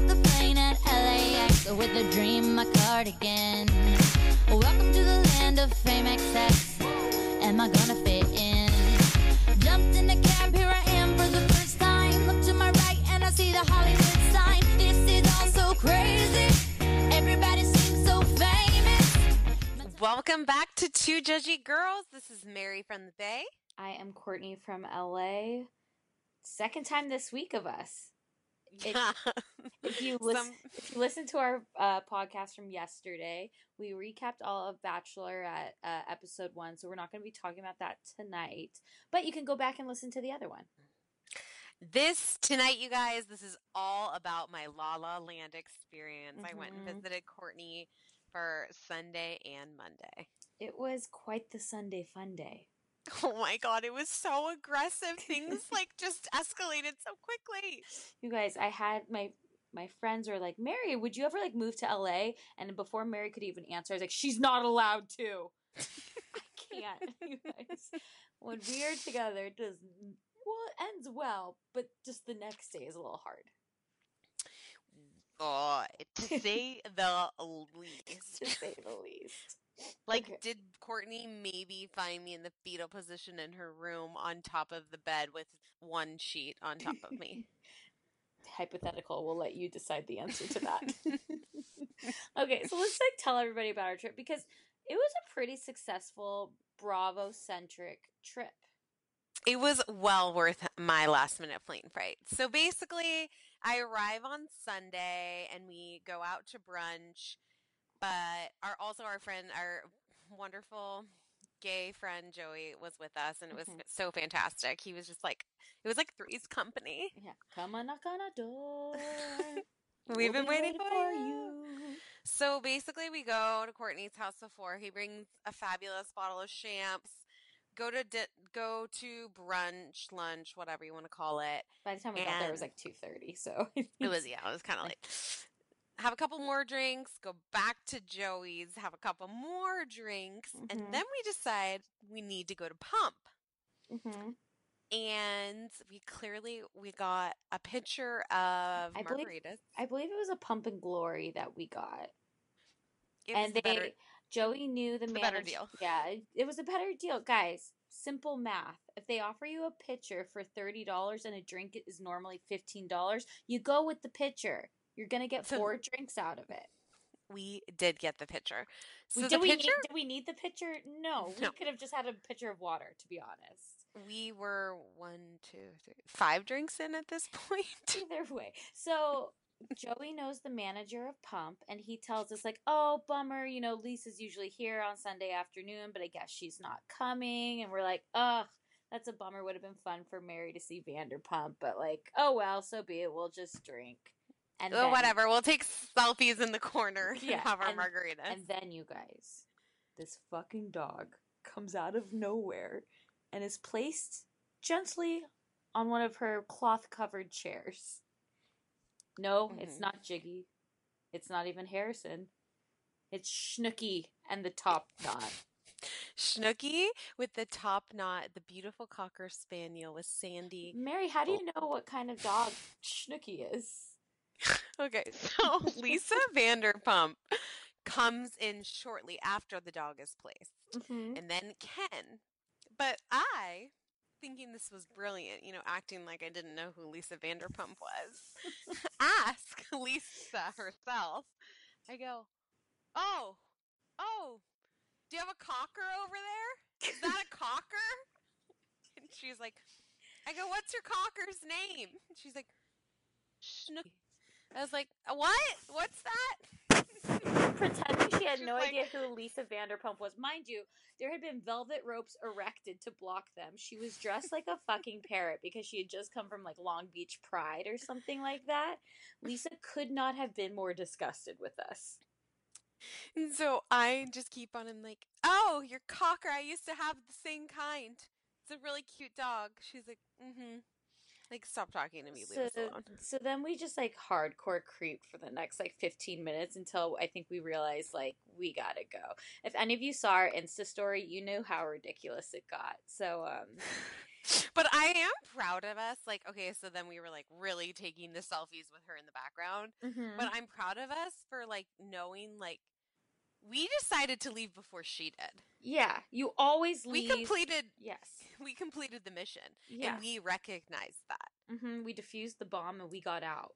I the plane at LAX with a dream, my cardigan. Welcome to the land of fame excess. Am I gonna fit in? Jumped in the cab, here I am for the first time. Look to my right and I see the Hollywood sign. This is all so crazy. Everybody seems so famous. Welcome back to Two Judgy Girls. This is Mary from the Bay. I am Courtney from LA. Second time this week of us. If- If you listen, Some- if you listen to our uh, podcast from yesterday, we recapped all of Bachelor at uh, episode one, so we're not going to be talking about that tonight. But you can go back and listen to the other one. This tonight, you guys, this is all about my La La Land experience. I went and Mhm. visited Courtney for Sunday and Monday. It was quite the Sunday fun day. Oh my god, it was so aggressive. Things like just escalated so quickly. You guys, I had my my friends were like, "Mary, would you ever like move to LA?" And before Mary could even answer, I was like, "She's not allowed to." I can't. You guys, when we are together, it does well. It ends well, but just the next day is a little hard. Oh, to say the least. to say the least. Like, Okay. did Courtney maybe find me in the fetal position in her room on top of the bed with one sheet on top of me? Hypothetical. We'll let you decide the answer to that. okay, so let's like tell everybody about our trip because it was a pretty successful Bravo centric trip. It was well worth my last minute plane fright. So basically, I arrive on Sunday and we go out to brunch. But our also our friend, our wonderful gay friend Joey was with us, and it was Mhm. so fantastic. He was just like it was like Three's Company. Yeah, come on, knock on our door. We've We'll been be waiting for you. you. So basically, we go to Courtney's house before he brings a fabulous bottle of champs. Go to di- go to brunch, lunch, whatever you want to call it. By the time we got there, it was like two thirty. So It was yeah, it was kind of late. Have a couple more drinks, go back to Joey's, have a couple more drinks, and Mhm. then we decide we need to go to Pump. Mhm. And we clearly we got a picture of I believe- margaritas. I believe it was a pump and glory that we got. And they better. Joey knew the a better deal. Yeah, it, it was a better deal, guys. Simple math. If they offer you a pitcher for thirty dollars and a drink is normally fifteen dollars, you go with the pitcher. You're gonna get So- four drinks out of it. we did get the pitcher. So We- the did we picture need, did we need the pitcher? No, we could have just had a pitcher of water. To be honest, we were one, two, three, five drinks in at this point. either way. So Joey knows the manager of Pump, and he tells us like, "Oh, bummer. You know, Lisa's usually here on Sunday afternoon, but I guess she's not coming." And we're like, "Ugh." That's a bummer. Would have been fun for Mary to see Vanderpump, but like, oh well, so be it. We'll just drink. And oh, then- whatever. We'll take selfies in the corner Yeah, and have our and- margaritas. And then you guys, this fucking dog comes out of nowhere and is placed gently on one of her cloth covered chairs. No, it's Mhm. not Giggy. It's not even Harrison. It's Schnooky and the top knot. Schnooky with the top knot, the beautiful cocker spaniel with Sandy. Mary, how do you know what kind of dog Schnooky is? Okay, so Lisa Vanderpump comes in shortly after the dog is placed. Mm-hmm. And then Ken. But I, thinking this was brilliant, you know, acting like I didn't know who Lisa Vanderpump was, ask Lisa herself. I go, Oh, oh, do you have a cocker over there? Is that a cocker? And she's like, I go, What's your cocker's name? And she's like, Schnook. I was like, What? What's that? Pretending she had no like- idea who Lisa Vanderpump was. Mind you, there had been velvet ropes erected to block them. She was dressed like a fucking parrot because she had just come from like Long Beach Pride or something like that. Lisa could not have been more disgusted with us. And so I just keep on and like, oh, your cocker. I used to have the same kind. It's a really cute dog. She's like, mm-hmm. Like, stop talking to me. Leave us So, alone. so then we just like hardcore creep for the next like 15 minutes until I think we realized like we gotta go. If any of you saw our Insta story, you knew how ridiculous it got. So um But I am proud of us. Like, okay, so then we were like really taking the selfies with her in the background. Mm-hmm. But I'm proud of us for like knowing like we decided to leave before she did. yeah, you always We completed Yes. we completed the mission. Yeah. And we recognized that. hmm We defused the bomb and we got out.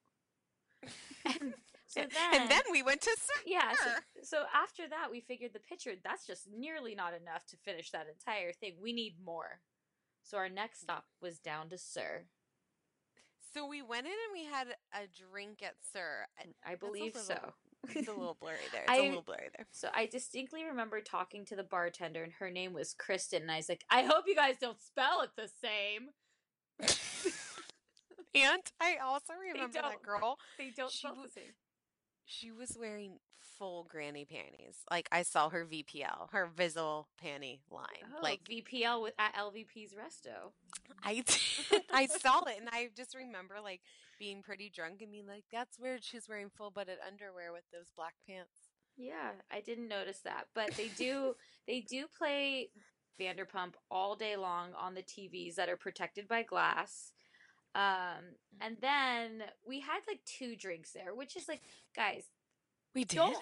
And so then, and then we went to SUR. yeah. So, so after that, we figured the picture. That's just nearly not enough to finish that entire thing. We need more. So our next stop was down to SUR. So we went in and we had a drink at SUR. and I believe so. It's a little blurry there. It's I- a little blurry there. So I distinctly remember talking to the bartender, and her name was Kristen. And I was like, I hope you guys don't spell it the same. And I also remember that girl. They don't She spell it w- the same. She was wearing full granny panties. Like I saw her VPL, her Vizzle panty line. Oh, like VPL with at LVP's Resto. I did. I saw it, and I just remember like being pretty drunk and being like, "That's weird." She's wearing full butted underwear with those black pants. Yeah, I didn't notice that, but they do they do play Vanderpump all day long on the TVs that are protected by glass. Um, and then we had like two drinks there, which is like, guys, We did. don't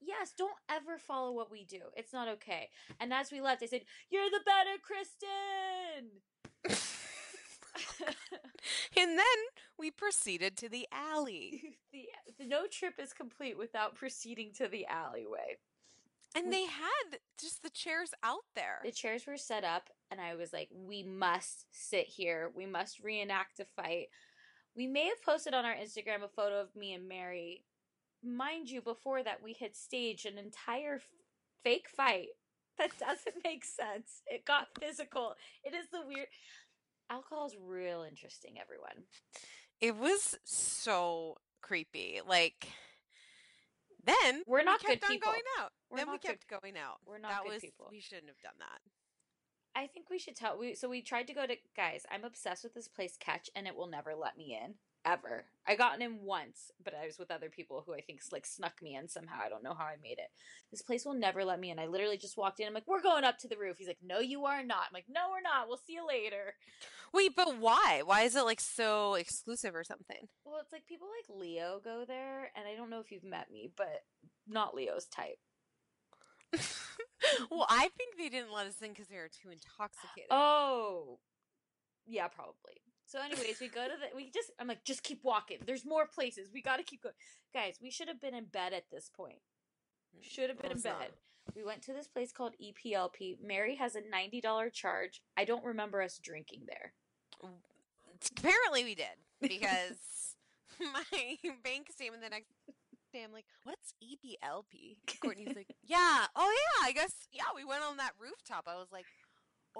yes, don't ever follow what we do. It's not okay. And as we left, I said, "You're the better Kristen." and then we proceeded to the alley, the, the no trip is complete without proceeding to the alleyway. and they had just the chairs out there. The chairs were set up, and I was like, we must sit here. We must reenact a fight. We may have posted on our Instagram a photo of me and Mary. Mind you, before that, we had staged an entire f- fake fight. That doesn't make sense. It got physical. It is the weird. Alcohol is real interesting, everyone. It was so creepy. Like then We're not we kept good on people. going out. We're then we good- kept going out. we're not that good was, people. We shouldn't have done that. I think we should tell. We so we tried to go to guys. I'm obsessed with this place, Catch, and it will never let me in ever. I gotten in once, but I was with other people who I think like snuck me in somehow. I don't know how I made it. This place will never let me in. I literally just walked in. I'm like, we're going up to the roof. He's like, no, you are not. I'm like, no, we're not. We'll see you later. Wait, but why? Why is it like so exclusive or something? Well, it's like people like Leo go there, and I don't know if you've met me, but not Leo's type. well, I think they didn't let us in because they were too intoxicated. Oh, yeah, probably. So, anyways, we go to the. We just. I'm like, just keep walking. There's more places. We got to keep going, guys. We should have been in bed at this point. Hmm. Should have been in was not. bed. We went to this place called EPLP. Mary has a $90 charge. I don't remember us drinking there. Apparently we did because my bank statement the next day I'm like, "What's EPLP?" Courtney's like, "Yeah, oh yeah, I guess yeah, we went on that rooftop." I was like,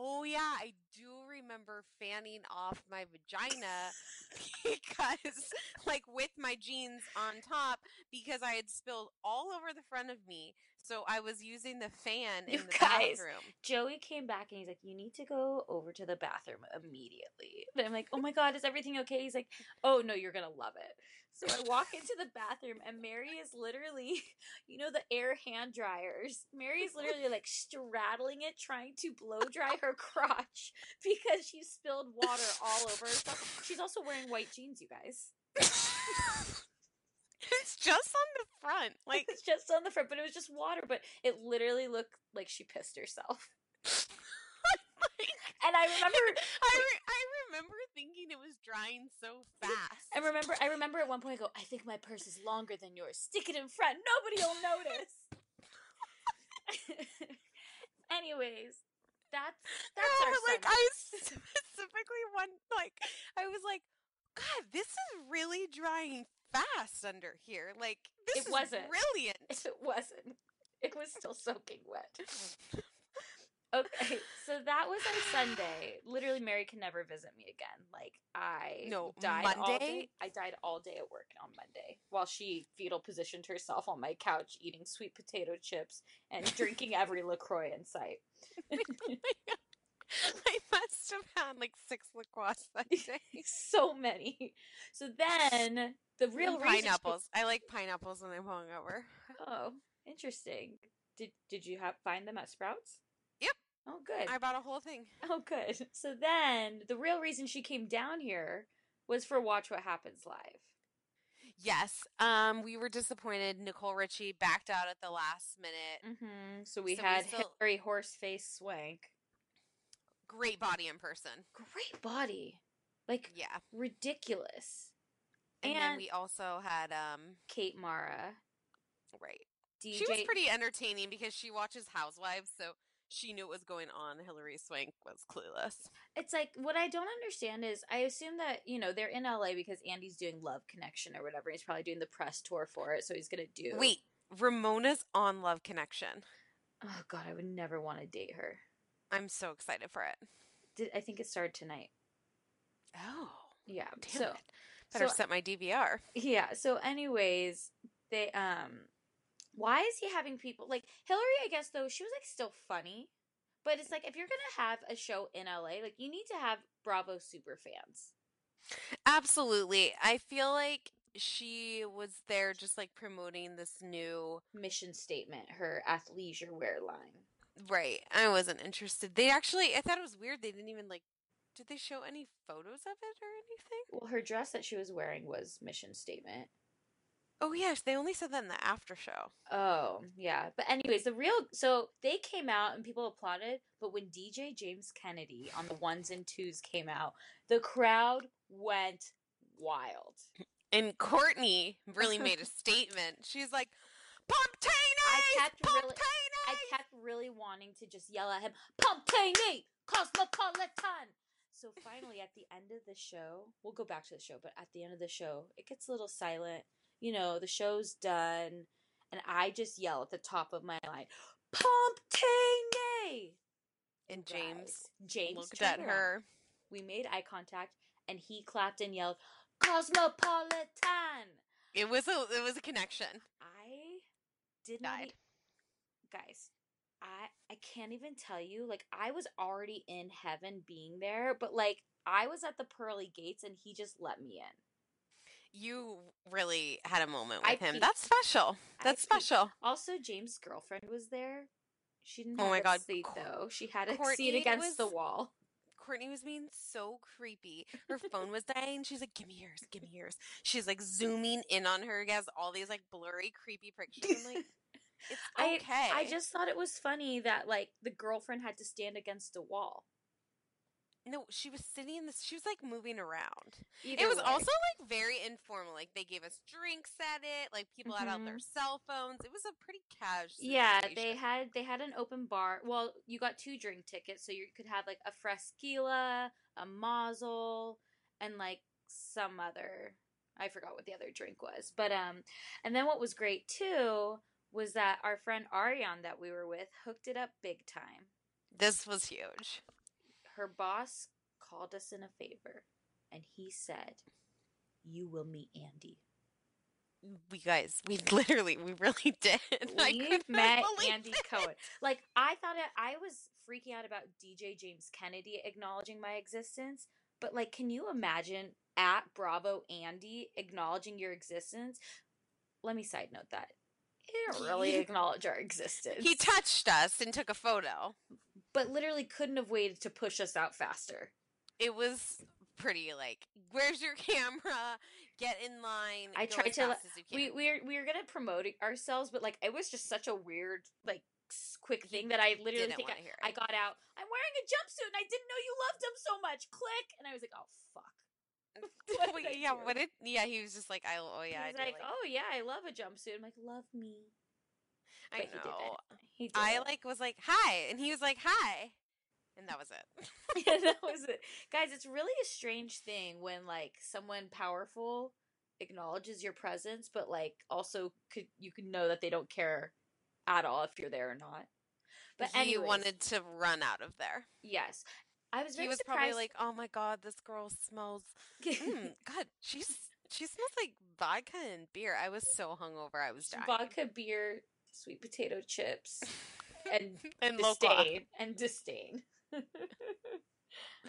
"Oh yeah, I do remember fanning off my vagina because like with my jeans on top because I had spilled all over the front of me. So I was using the fan You in the guys, bathroom. Joey came back and he's like, You need to go over to the bathroom immediately. And I'm like, Oh my God, is everything okay? He's like, Oh no, you're going to love it. So I walk into the bathroom and Mary is literally, you know, the air hand dryers. Mary is literally like straddling it, trying to blow dry her crotch because she spilled water all over herself. She's also wearing white jeans, you guys. it's just on the front. Like It's just on the front, but it was just water, but it literally looked like she pissed herself. And I remember I, re- I remember thinking it was drying so fast. I remember I remember at one point I go, I think my purse is longer than yours. Stick it in front. Nobody will notice. Anyways, that's that's no, our like Sunday. I specifically one like I was like, God, this is really drying fast under here. Like this It wasn't. brilliant. it wasn't. It was still soaking wet. Okay, so that was our Sunday. Literally, Mary can never visit me again. Like I No, died all Monday? day. I died all day at work on Monday while she fetal positioned herself on my couch, eating sweet potato chips and drinking every Lacroix in sight. Oh I must have had like six liqueurs that day. so many. So then the real And reason pineapples. I like pineapples when I'm hungover. Oh, interesting. Did did you have find them at Sprouts? Yep. Oh, good. I bought a whole thing. Oh, good. So then the real reason she came down here was for Watch What Happens Live. Yes. Um, we were disappointed. Nicole Richie backed out at the last minute. Mm-hmm. So we So we had still- Hilary Horseface Swank. Great body in person. Great body, like Yeah. ridiculous. And, And, then we also had um Kate Mara, right. DJ. She was pretty entertaining because she watches Housewives, so she knew what was going on. Hilary Swank was clueless. It's like what I don't understand is I assume that you know they're in LA because Andy's doing Love Connection or whatever. He's probably doing the press tour for it, so he's gonna do. Wait, Ramona's on Love Connection. Oh God, I would never want to date her. I'm so excited for it. Did I think it started tonight? Oh, Yeah. damn so it. Better so- set my DVR. yeah. So, anyways, they um, why is he having people like Hilary? I guess though she was like still funny, but it's like if you're gonna have a show in LA, like you need to have Bravo super fans. Absolutely. I feel like she was there just like promoting this new Mission statement, her athleisure wear line. Right. I wasn't interested. They actually I thought it was weird they didn't even like did they show any photos of it or anything? Well, her dress that she was wearing was mission statement. Oh yes, they only said that in the after show. Oh, yeah. But anyways, the real so they came out and people applauded, but when DJ James Kennedy on the ones and twos came out, the crowd went wild. And Courtney really made a statement. She's like, Pumptainers! I kept really I kept really wanting to just yell at him, Pumptini! Cosmopolitan! So finally at the end of the show, we'll go back to the show, but at the end of the show, it gets a little silent. You know, the show's done, and I just yell at the top of my line, Pumptini! And Guys, James James looked turned at around. her. We made eye contact, and he clapped and yelled, Cosmopolitan! It was a it was a connection. I did not. Died. e- Guys, I I can't even tell you. Like I was already in heaven being there, but like I was at the pearly gates, and he just let me in. You really had a moment I with him. peeked. That's special. That's special. Also, James' girlfriend was there. She didn't Oh my a God, seat though. She had a Courtney seat against the wall. Courtney was being so creepy. Her phone was dying. She's like, "Give me yours, give me yours." She's like zooming in on her. He has all these like blurry, creepy pictures. I'm like, it's I- okay. I just thought it was funny that like the girlfriend had to stand against the wall. No, she was sitting in this. She was like moving around. Either it was way. also like very informal. Like they gave us drinks at it. Like people had out their cell phones. It was a pretty casual. Yeah, they had they had an open bar. Well, you got two drink tickets, so you could have like a fresquila, a mazel, and like some other. I forgot what the other drink was, but um, and then what was great too was that our friend Ariane that we were with hooked it up big time. This was huge. Her boss called us in a favor, and he said, "You will meet Andy." We guys, we literally, we really did. We could met Andy it. Cohen. Like I thought it, I was freaking out about DJ James Kennedy acknowledging my existence, but like, can you imagine at Bravo Andy acknowledging your existence? Let me side note that didn't really acknowledge our existence. He touched us and took a photo. but literally couldn't have waited to push us out faster. It was pretty like, where's your camera? Get in line. I tried to. We were, we were gonna promote ourselves, but like it was just such a weird like quick thing that I literally think I, hear I got out. I'm wearing a jumpsuit and I didn't know you loved him so much. Click, and I was like, oh fuck. Did I yeah, do? what did? Yeah, he was just like, I. Oh yeah, he I like, oh yeah, I love a jumpsuit. I'm like, love me. I but he know. didn't. He did I like was like hi, and he was like hi, and that was it. that was it, guys. It's really a strange thing when like someone powerful acknowledges your presence, but like also could you could know that they don't care at all if you're there or not. But he anyways, wanted to run out of there. yes, I was. Very He was surprised. probably like, "Oh my god, this girl smells. Mm, god, she's she smells like vodka and beer." I was so hungover, I was dying. vodka, beer, sweet potato chips, and and disdain and disdain.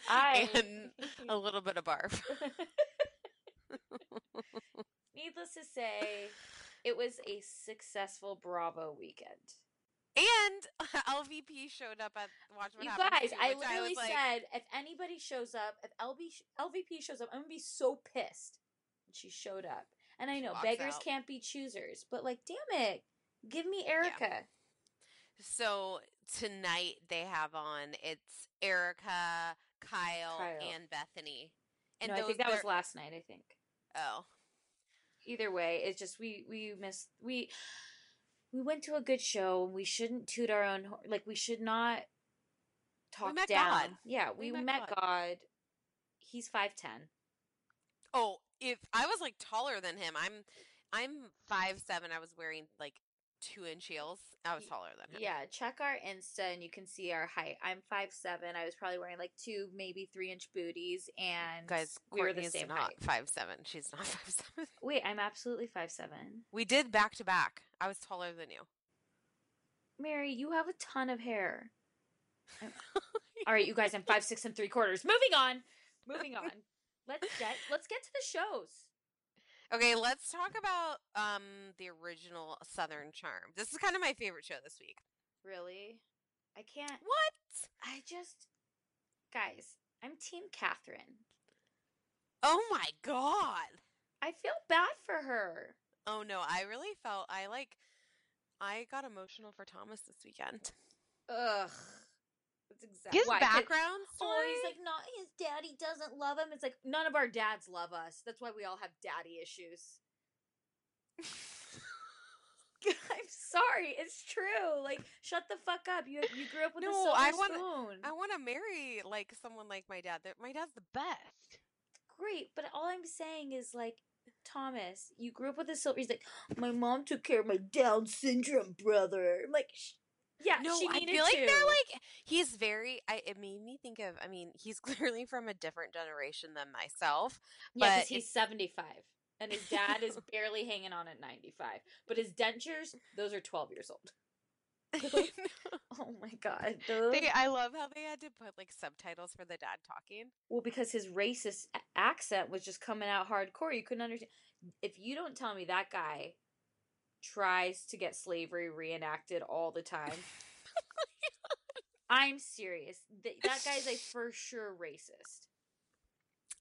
I and a little bit of barf. needless to say, it was a successful Bravo weekend. And LVP showed up at Watch What you Happens guys, I literally was like, said if anybody shows up, if LB, LVP shows up, I'm gonna be so pissed. And she showed up, and I know beggars out. can't be choosers, but like, damn it, give me Erica. So tonight they have on it's Erica, Kyle, Kyle. and Bethany. And no, I think that was they're- last night. I think. Oh, Either way, it's just we we missed we we went to a good show. and We shouldn't toot our own hor- like we should not talk met down. God. Yeah, We we, met met, God. God. He's five ten. oh! If I was like taller than him, I'm I'm five seven. I was wearing like two inch heels. I was taller than him. Yeah, check our Insta and you can see our height. I'm five seven. I was probably wearing like two, maybe three inch booties, and Guys, we were Courtney the is same not height. five seven. She's not five seven. Wait, I'm absolutely five seven. We did back to back. I was taller than you. Mary, you have a ton of hair. All right, you guys, I'm five six and three quarters. Moving on. Moving on. Let's get let's get to the shows. Okay, let's talk about um the original Southern Charm. This is kind of my favorite show this week. Really? I can't. What? I just. Guys, I'm Team Kathryn. Oh my god. I feel bad for her. Oh no, I really felt I like I got emotional for Thomas this weekend. Ugh. That's exactly His why. 'Cause- background story. Oh, he's like, not his daddy doesn't love him. It's like none of our dads love us. That's why we all have daddy issues. I'm sorry, it's true. Like, shut the fuck up. You you grew up with a No, silver I wanna- spoon. I want to marry like someone like my dad. That- My dad's the best. Great, but all I'm saying is like, Thomas, you grew up with a silver. He's like, my mom took care of my Down syndrome brother. I'm like, "Sh- yeah, no, she I needed feel like to. they're like he's very. I it made me think of. I mean, he's clearly from a different generation than myself. Yeah, because he's 75. And his dad is barely hanging on at 95. But his dentures, those are 12 years old. Oh my god. Those... They, I love how they had to put like subtitles for the dad talking. Well, because his racist a- accent was just coming out hardcore. You couldn't understand. If you don't tell me that guy tries to get slavery reenacted all the time, I'm serious. Th- that guy's a for sure racist.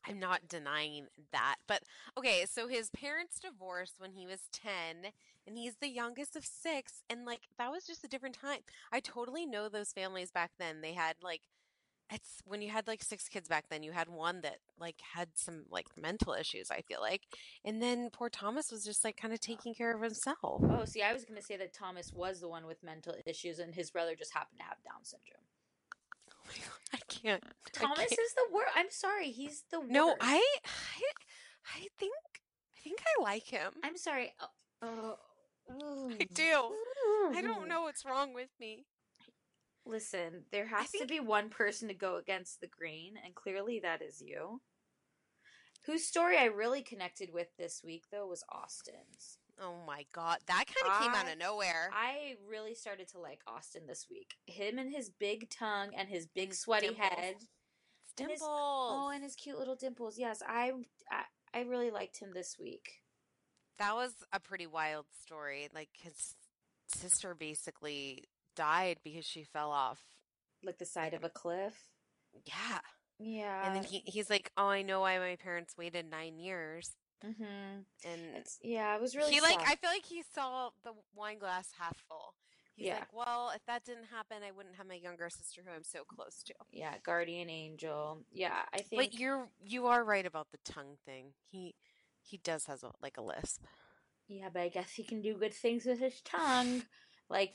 I'm not denying that. But okay, so his parents divorced when he was 10 and he's the youngest of 6 and like that was just a different time. I totally know those families back then. They had like it's when you had like six kids back then, you had one that like had some like mental issues, I feel like. And then poor Thomas was just like kind of taking care of himself. Oh, see, I was going to say that Thomas was the one with mental issues and his brother just happened to have Down syndrome. I can't. I Thomas can't. is the worst. I'm sorry, he's the worst. No, I, I I think I think I like him. I'm sorry. Oh, oh, I mm. do. I don't mm. know what's wrong with me. Listen, there has to be one person to go against the grain, and clearly that is you. Whose story I really connected with this week, though, was Austin's. Oh my god, that kind of came out of nowhere. I really started to like Austin this week. Him and his big tongue and his big his sweaty dimples. head. And his- Dimples. oh, and his cute little dimples. Yes, I, I I really liked him this week. that was a pretty wild story. Like his sister basically died because she fell off. Like the side of a cliff. Yeah. Yeah. And then he he's like, "Oh, I know why my parents waited 9 years." Mm-hmm. And It's yeah, it was really he like. I feel like he saw the wine glass half full. He's Yeah. like, "Well, if that didn't happen, I wouldn't have my younger sister who I'm so close to." yeah, guardian angel. Yeah, I think But you're you are right about the tongue thing. He he does has a, like a lisp. Yeah, but I guess he can do good things with his tongue. Like,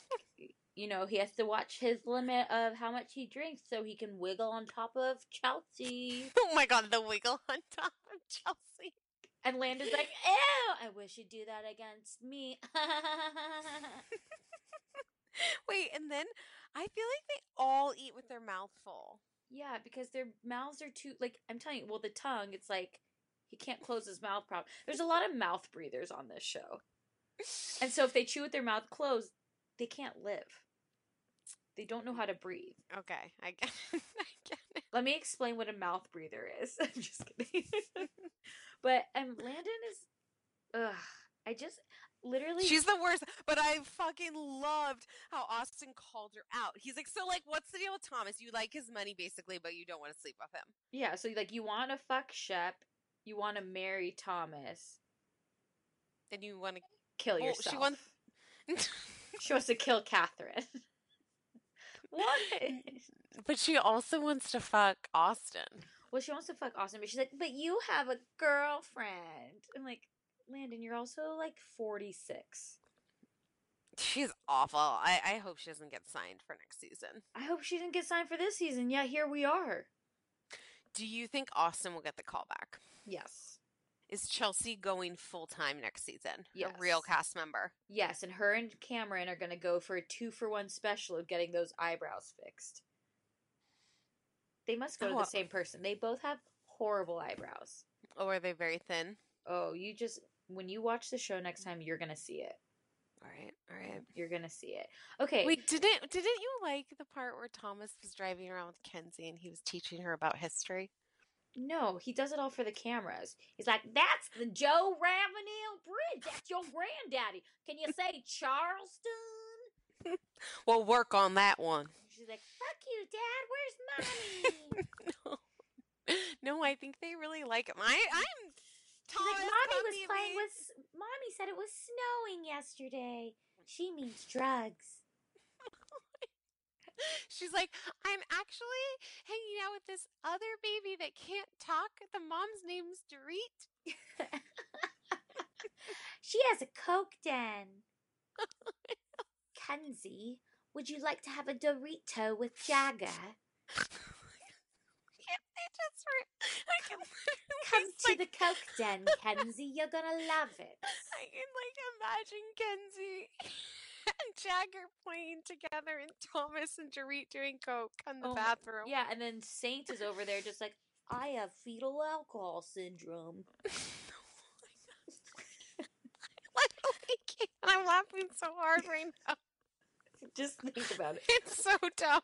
you know, he has to watch his limit of how much he drinks so he can wiggle on top of Chelsea. Oh my god, the wiggle on top of Chelsea. And Landon's like, ew, I wish you'd do that against me. Wait, and then I feel like they all eat with their mouth full. yeah, because their mouths are too, like, I'm telling you, well, the tongue, it's like, he can't close his mouth properly. There's a lot of mouth breathers on this show. And so if they chew with their mouth closed, they can't live. They don't know how to breathe. Okay, I get, I get it. Let me explain what a mouth breather is. I'm just kidding. But um, Landon is, ugh. I just literally. She's the worst, but I fucking loved how Austin called her out. He's like, "So, like, what's the deal with Thomas? You like his money, basically, but you don't want to sleep with him." yeah. So like, you want to fuck Shep, you want to marry Thomas, And you want to kill Well, yourself. she wants. She wants to kill Kathryn. what? but she also wants to fuck Austin. Well, she wants to fuck Austin, but she's like, but you have a girlfriend. I'm like, Landon, you're also like 46. She's awful. I, I hope she doesn't get signed for next season. I hope she didn't get signed for this season. Yeah, here we are. Do you think Austin will get the call back? Yes. Is Chelsea going full time next season? Yes. A real cast member. Yes, and her and Cameran are going to go for a two for one special of getting those eyebrows fixed. They must go to Oh, the uh, same person. They both have horrible eyebrows. Oh, are they very thin? Oh, you just when you watch the show next time, you're gonna see it. All right, all right. You're gonna see it. Okay. Wait, didn't didn't you like the part where Thomas was driving around with Kensie and he was teaching her about history? No, he does it all for the cameras. He's like, "That's the Joe Ravenel Bridge. That's your granddaddy. Can you say Charleston?" Well, work on that one. She's like, "Fuck you, Dad. Where's mommy?" no, no, I think they really like him. I I'm She's like, "Mommy was playing with. Mommy said it was snowing yesterday. She means drugs." She's like, I'm actually hanging out with this other baby that can't talk. The mom's name's Dorit. She has a coke den. Kensie, would you like to have a Dorito with Jagger? I just re- I can Come to like, the coke den, Kensie. You're gonna love it. I can like imagine Kensie and Jagger playing together and Thomas and Dorit doing coke in the Oh bathroom. Yeah, and then Saint is over there just like, I have fetal alcohol syndrome. Literally can't. I'm laughing so hard right now. Just think about it. It's so dumb.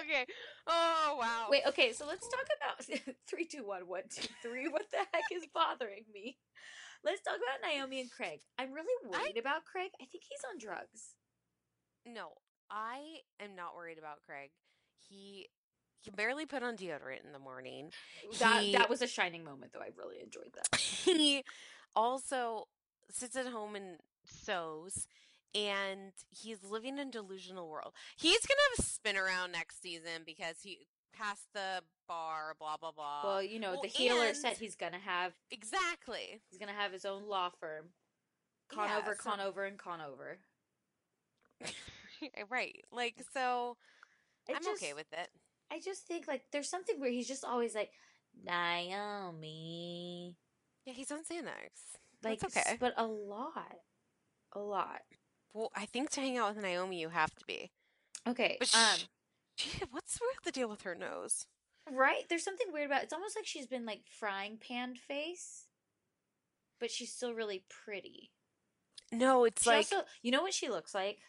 Okay. Oh wow. Wait, okay, so let's talk about three, two, one, one, two, three. What the heck is bothering me? Let's talk about Naomi and Craig. I'm really worried about Craig. I think he's on drugs. No, I am not worried about Craig. He he barely put on deodorant in the morning. That He- that was a shining moment, though. I really enjoyed that. He also sits at home and sews and he's living in delusional world. He's gonna have a spin around next season because he past the bar, blah blah blah. well, you know, Well, the healer said he's gonna have exactly. he's gonna have his own law firm. Conover, Yeah, so- con over, and Conover. right. Like so, I I'm just, okay with it. I just think like there's something where he's just always like Naomi, Yeah, he's on Xanax. like, That's okay. but a lot, a lot. Well, I think to hang out with Naomi, you have to be. Okay, But um, sh- gee, what's with the deal with her nose? right? There's something weird about. It. It's almost like she's been like frying pan face, but she's still really pretty. No, it's She like also, you know what she looks like?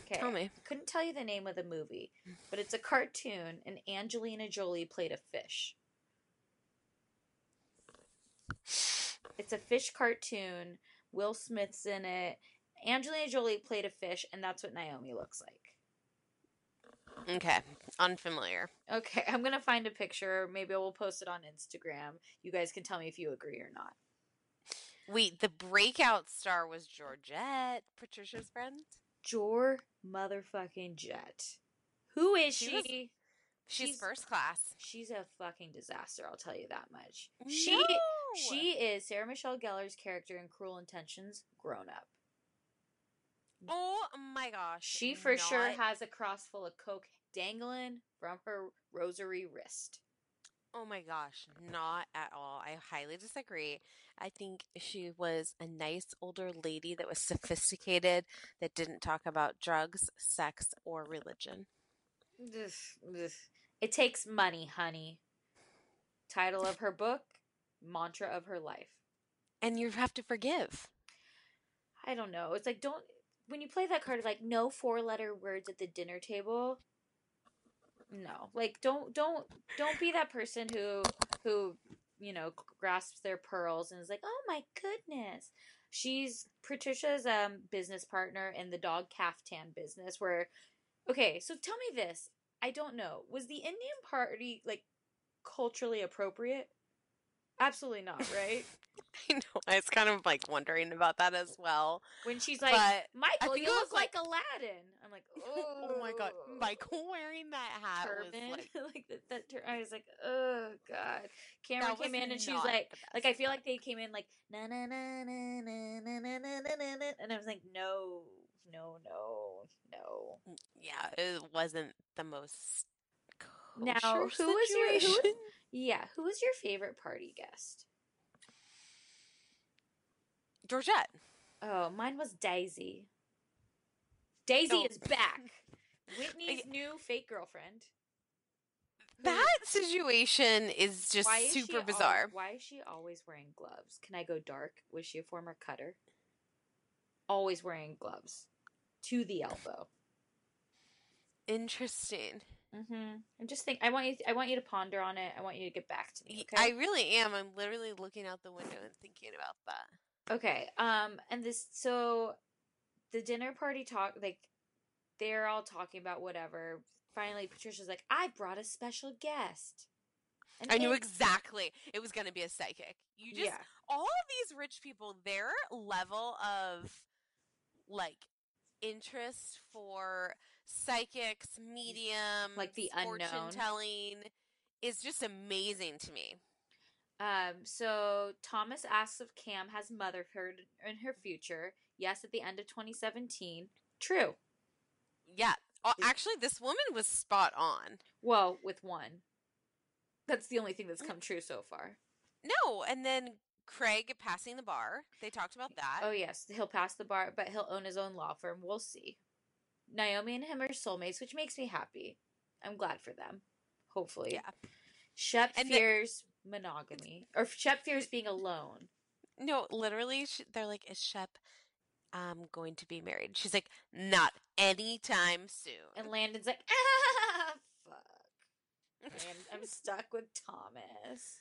Okay, Tell me. Couldn't tell you the name of the movie, but it's a cartoon, and Angelina Jolie played a fish. It's a fish cartoon. Will Smith's in it. Angelina Jolie played a fish, and that's what Naomi looks like. okay, unfamiliar. Okay, I'm gonna find a picture. Maybe I will post it on Instagram. You guys can tell me if you agree or not. Wait, the breakout star was Georgette, Patricia's friend. Jor motherfucking Jet. Who is She she? was- She's, She's- first class. She's a fucking disaster. I'll tell you that much. She she is Sarah Michelle Gellar's character in Cruel Intentions grown up. Oh my gosh. She for sure has a cross full of coke dangling from her rosary wrist. Oh my gosh, not at all. I highly disagree. I think she was a nice older lady that was sophisticated, that didn't talk about drugs, sex, or religion. It takes money, honey. Title of her book, mantra of her life. And you have to forgive. I don't know. It's like don't when you play that card like no four letter words at the dinner table. No. Like don't don't don't be that person who who, you know, grasps their pearls and is like, "Oh my goodness." She's Patricia's um business partner in the dog caftan business where Okay, so tell me this. I don't know. Was the Indian party like culturally appropriate? Absolutely not, right? I know. I was kind of like wondering about that as well. When she's like, But Michael, you look like, like- Aladdin. I'm like, oh, Oh my god, oh. Michael wearing that hat turban, was like like that. that tur- I was like, oh god. Cameran came in and she was like, like I feel like they came in like na na na na na na na na na na, na, and I was like, no, no, no, no. Mm, yeah, it wasn't the most Now, who was your who, situation. Yeah? Who was your favorite party guest? Georgette. Oh, mine was Daisy. Daisy Oh. is back. Whitney's new fake girlfriend. That situation is just is super bizarre. why is she always wearing gloves? Can I go dark? Was she a former cutter? Always wearing gloves to the elbow. Interesting. Mm-hmm. I'm just think. I want you. I want you to ponder on it. I want you to get back to me. Okay. I really am. I'm literally looking out the window and thinking about that. Okay. Um. And this. So, the dinner party talk. Like, they're all talking about whatever. Finally, Patricia's like, "I brought a special guest." And I knew exactly it was going to be a psychic. You just yeah. all of these rich people, their level of like interest for psychics, medium, Like the fortune unknown. telling is just amazing to me. Um, so Thomas asks if Cam has motherhood in her future. Yes, at the end of 2017. True. Yeah. Actually, this woman was spot on. Well, with one. That's the only thing that's come true so far. No, and then Craig passing the bar. They talked about that. Oh yes, he'll pass the bar, but he'll own his own law firm. We'll see. Naomi and him are soulmates, which makes me happy. I'm glad for them. Hopefully. Yeah. Shep And the- fears monogamy, or Shep fears being alone. No, literally, they're like, "Is Shep um going to be married?" She's like, "Not anytime soon." And Landon's like, ah, fuck. and I'm stuck with Thomas.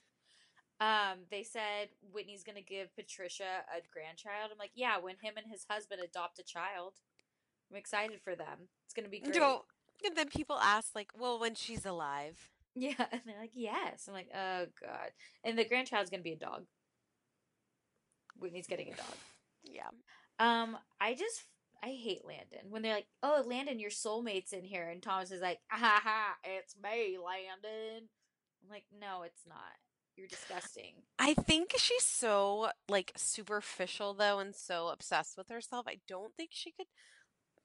Um, they said Whitney's gonna give Patricia a grandchild. I'm like, yeah, when him and his husband adopt a child. I'm excited for them. It's gonna be great. And then people ask, like, "Well, when she's alive." Yeah, and they're like, yes. I'm like, oh god. And the grandchild's gonna be a dog. Whitney's getting a dog. Yeah. Um, I just I hate Landon when they're like, "Oh, Landon, your soulmate's in here," and Thomas is like, "Ah ha ha, it's me, Landon." I'm like, "No, it's not. You're disgusting." I think she's so like superficial though and so obsessed with herself. I don't think she could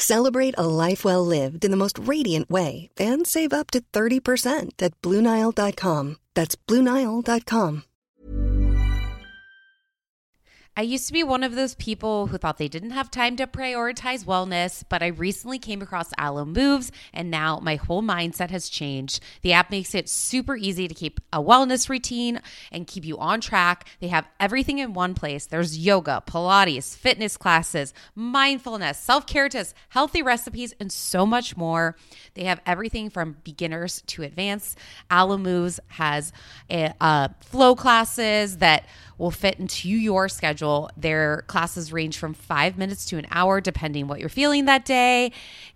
Celebrate a life well lived in the most radiant way and save up to 30% at BlueNile.com. That's BlueNile.com. I used to be one of those people who thought they didn't have time to prioritize wellness, but I recently came across Alo Moves and now my whole mindset has changed. The app makes it super easy to keep a wellness routine and keep you on track. They have everything in one place. There's yoga, Pilates, fitness classes, mindfulness, self care tips, healthy recipes, and so much more. They have everything from beginners to advanced. Alo Moves has a, uh, flow classes that will fit into your schedule. Their classes range from five minutes to an hour, depending what you're feeling that day.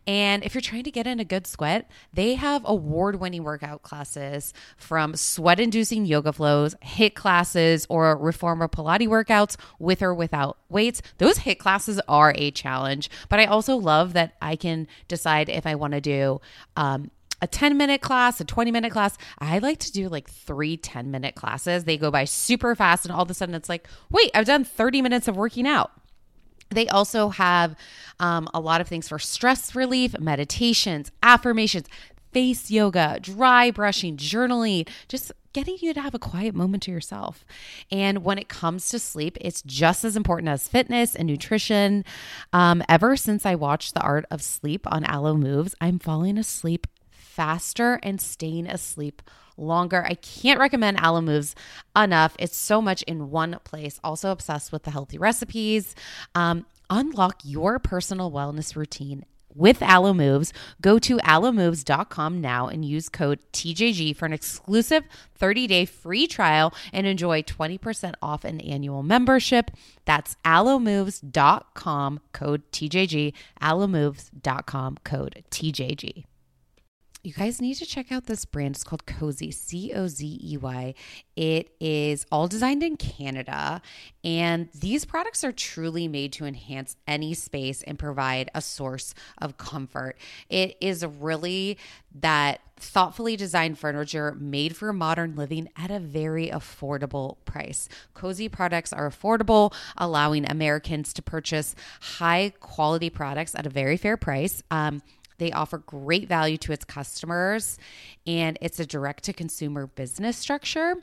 And if you're trying to get in a good sweat, they have award winning workout classes from sweat inducing yoga flows, HIIT classes, or reformer Pilates workouts with or without weights. Those HIIT classes are a challenge, but I also love that I can decide if I want to do um, a 10 minute class, a 20 minute class. I like to do like three 10 minute classes. They go by super fast, and all of a sudden it's like, wait, I've done 30 minutes of working out. They also have um, a lot of things for stress relief, meditations, affirmations, face yoga, dry brushing, journaling, just getting you to have a quiet moment to yourself. And when it comes to sleep, it's just as important as fitness and nutrition. Um, ever since I watched The Art of Sleep on Alo Moves, I'm falling asleep faster and staying asleep longer. I can't recommend Alo Moves enough. It's so much in one place. Also obsessed with the healthy recipes. Um, unlock your personal wellness routine with Alo Moves. Go to alomoves.com now and use code TJG for an exclusive 30-day free trial and enjoy 20% off an annual membership. That's alomoves.com code TJG, alomoves.com code TJG. You guys need to check out this brand. It's called Cozey, C O Z E Y. It is all designed in Canada, and these products are truly made to enhance any space and provide a source of comfort. It is really that thoughtfully designed furniture made for modern living at a very affordable price. Cozey products are affordable, allowing Americans to purchase high quality products at a very fair price. Um, they offer great value to its customers, and it's a direct to consumer business structure.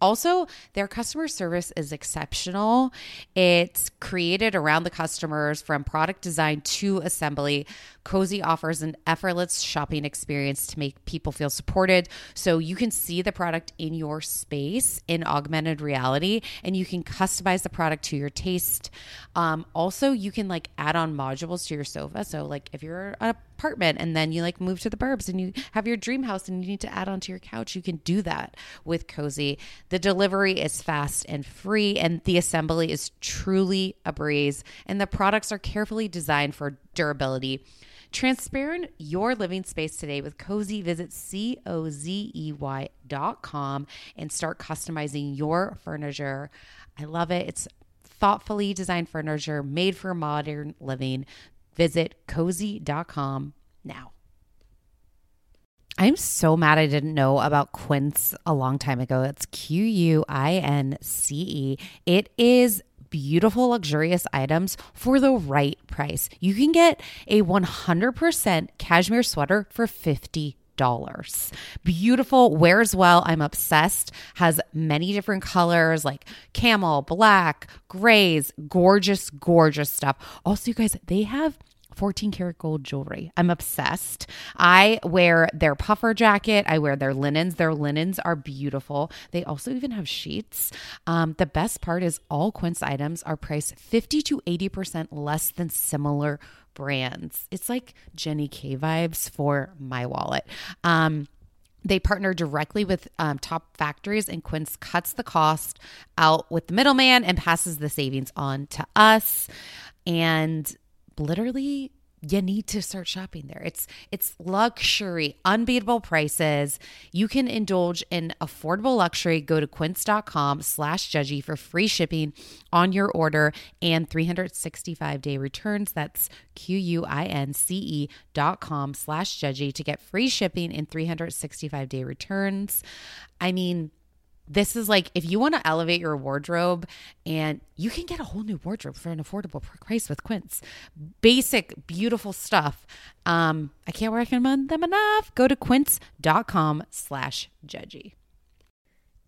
Also, their customer service is exceptional. It's created around the customers from product design to assembly. Cozey offers an effortless shopping experience to make people feel supported. So you can see the product in your space in augmented reality and you can customize the product to your taste. Um, also, you can like add on modules to your sofa. So, like if you're an apartment and then you like move to the burbs and you have your dream house and you need to add onto your couch, you can do that with Cozey. The delivery is fast and free, and the assembly is truly a breeze. And the products are carefully designed for durability. Transparent your living space today with Cozey. Visit C-O-Z-E-Y dot com and start customizing your furniture. I love it. It's thoughtfully designed furniture made for modern living. Visit cozey.com now. I'm so mad I didn't know about Quince a long time ago. It's Q U I N C E. It is beautiful, luxurious items for the right price. You can get a 100% cashmere sweater for 50 dollars. Beautiful, wears well. I'm obsessed. Has many different colors like camel, black, grays, gorgeous, gorgeous stuff. Also, you guys, they have 14 karat gold jewelry. I'm obsessed. I wear their puffer jacket. I wear their linens. Their linens are beautiful. They also even have sheets. Um, the best part is all Quince items are priced 50 to 80% less than similar brands. It's like Jenny K vibes for my wallet. Um, they partner directly with um, top factories, and Quince cuts the cost out with the middleman and passes the savings on to us. And literally, you need to start shopping there. It's it's luxury, unbeatable prices. You can indulge in affordable luxury. Go to quince.com slash judgy for free shipping on your order and 365 day returns. That's Q-U-I-N-C-E dot com slash judgy to get free shipping and 365 day returns. I mean, this is like if you want to elevate your wardrobe and you can get a whole new wardrobe for an affordable price with Quince. Basic, beautiful stuff. Um, I can't recommend them enough. Go to quince.com slash judgy.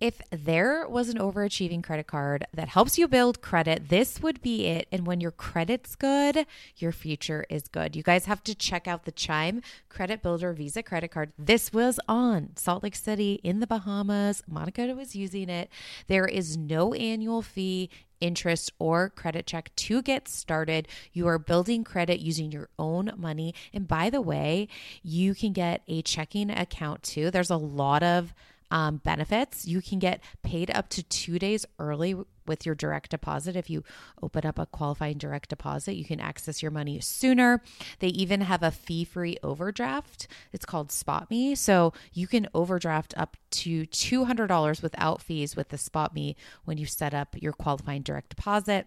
If there was an overachieving credit card that helps you build credit, this would be it. And when your credit's good, your future is good. You guys have to check out the Chime Credit Builder Visa credit card. This was on Salt Lake City in the Bahamas. Monica was using it. There is no annual fee interest or credit check to get started. You are building credit using your own money. And by the way, you can get a checking account too. There's a lot of um, benefits. You can get paid up to two days early with your direct deposit. If you open up a qualifying direct deposit, you can access your money sooner. They even have a fee free overdraft. It's called Spot Me. So you can overdraft up to $200 without fees with the Spot Me when you set up your qualifying direct deposit.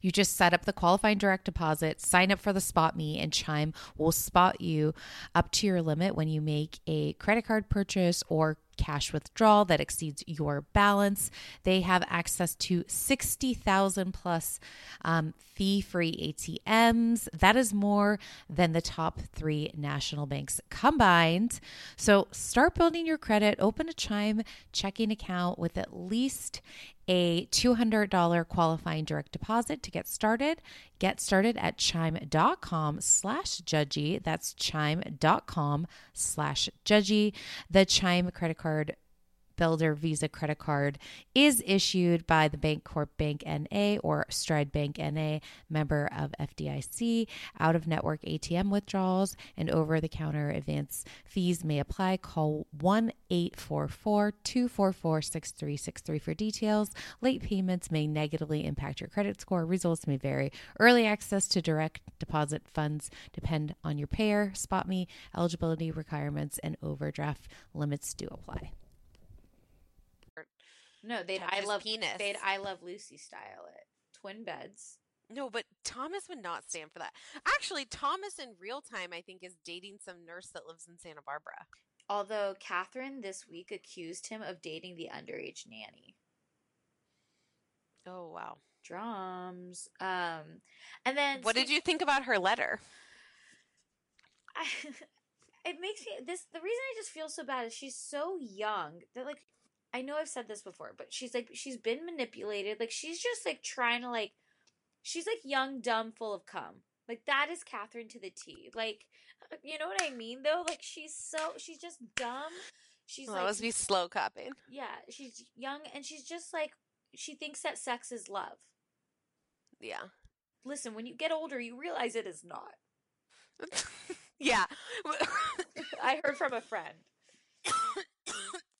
You just set up the qualifying direct deposit, sign up for the Spot Me, and Chime will spot you up to your limit when you make a credit card purchase or cash withdrawal that exceeds your balance. They have access to 60,000 plus um, fee free ATMs. That is more than the top three national banks combined. So start building your credit. Open a Chime checking account with at least a $200 qualifying direct deposit to get started. Get started at chime.com slash judgy. That's chime.com slash judgy. The Chime credit card card Builder Visa credit card is issued by the Bancorp Bank NA or Stride Bank NA, member of FDIC. Out of network ATM withdrawals and over the counter advance fees may apply. Call 1 844 244 6363 for details. Late payments may negatively impact your credit score. Results may vary. Early access to direct deposit funds depend on your payer. Spot me, eligibility requirements, and overdraft limits do apply. No, they'd I love penis. They'd I love Lucy style it. Twin beds. No, but Thomas would not stand for that. Actually, Thomas in real time, I think, is dating some nurse that lives in Santa Barbara. Although Kathryn this week accused him of dating the underage nanny. Oh wow! Drums. Um, and then What did you think about her letter? I, it makes me this. The reason I just feel so bad is she's so young that like I know I've said this before, but she's like she's been manipulated. Like she's just like trying to like she's like young, dumb, full of cum. Like that is Kathryn to the T. Like you know what I mean though? Like she's so she's just dumb. She's Well, like me slow copying. yeah, she's young and she's just like she thinks that sex is love. Yeah. Listen, when you get older, you realize it is not. yeah. I heard from a friend. Mm.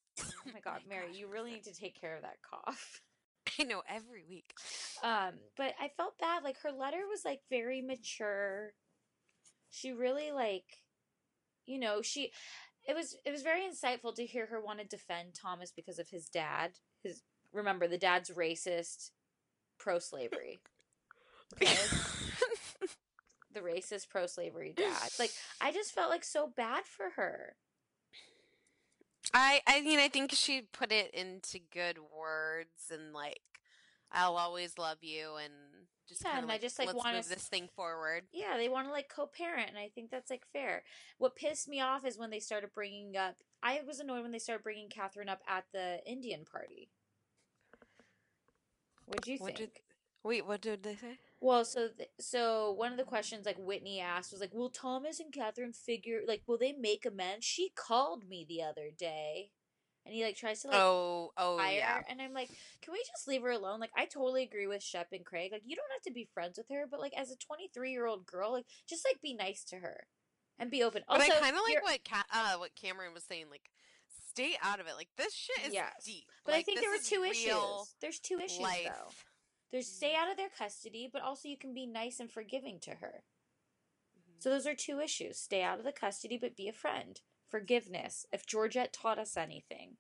Oh my god, Mary, you really need to take care of that cough. I know every week. Um, but I felt bad. Like her letter was like very mature. She really like, you know, she. It was it was very insightful to hear her want to defend Thomas because of his dad. His remember the dad's racist, pro slavery. Okay. the racist pro slavery dad. Like I just felt like so bad for her. I I mean I think she put it into good words and like I'll always love you and just Yeah, and I just, like, wanna move this thing forward. Yeah, they want to like co-parent, and I think that's like fair. What pissed me off is when they started bringing up. I was annoyed when they started bringing Kathryn up at the Indian party. What'd you What think? did wait? What did they say? Well, so th- so one of the questions like Whitney asked was like, "Will Thomas and Kathryn figure like will they make amends?" She called me the other day, and he like tries to like oh, oh fire, yeah. and I'm like, "Can we just leave her alone?" Like, I totally agree with Shep and Craig. Like, you don't have to be friends with her, but like as a 23 year old girl, like just like be nice to her and be open. But also, I kind of like what Ca- uh, what Cameran was saying. Like, stay out of it. Like this shit is Yes. deep. But I think there were two real issues. There's two issues life. though. There's stay mm-hmm. out of their custody, but also you can be nice and forgiving to her. Mm-hmm. So those are two issues. Stay out of the custody, but be a friend. Forgiveness. If Georgette taught us anything,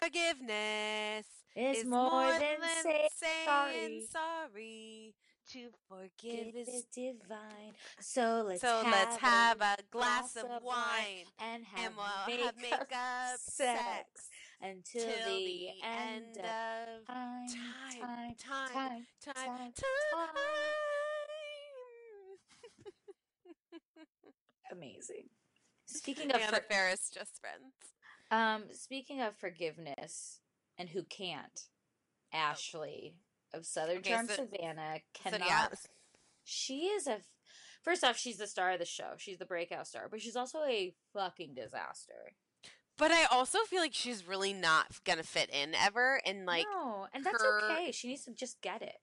Forgiveness is is more than saying saying sorry. sorry. To forgive is is divine. So let's so have let's have a glass of wine and have, and we'll makeup, have makeup sex until till the end of of time, time, time, time, time, time, time, time. Amazing. Speaking of for- Ferris, just friends. Um, speaking of forgiveness and who can't, Ashley of Southern Okay, Charm so- Savannah So cannot. yeah, She is a. First off, she's the star of the show. She's the breakout star, but she's also a fucking disaster. But I also feel like she's really not gonna fit in ever, and like no, and that's her- okay. She needs to just get it.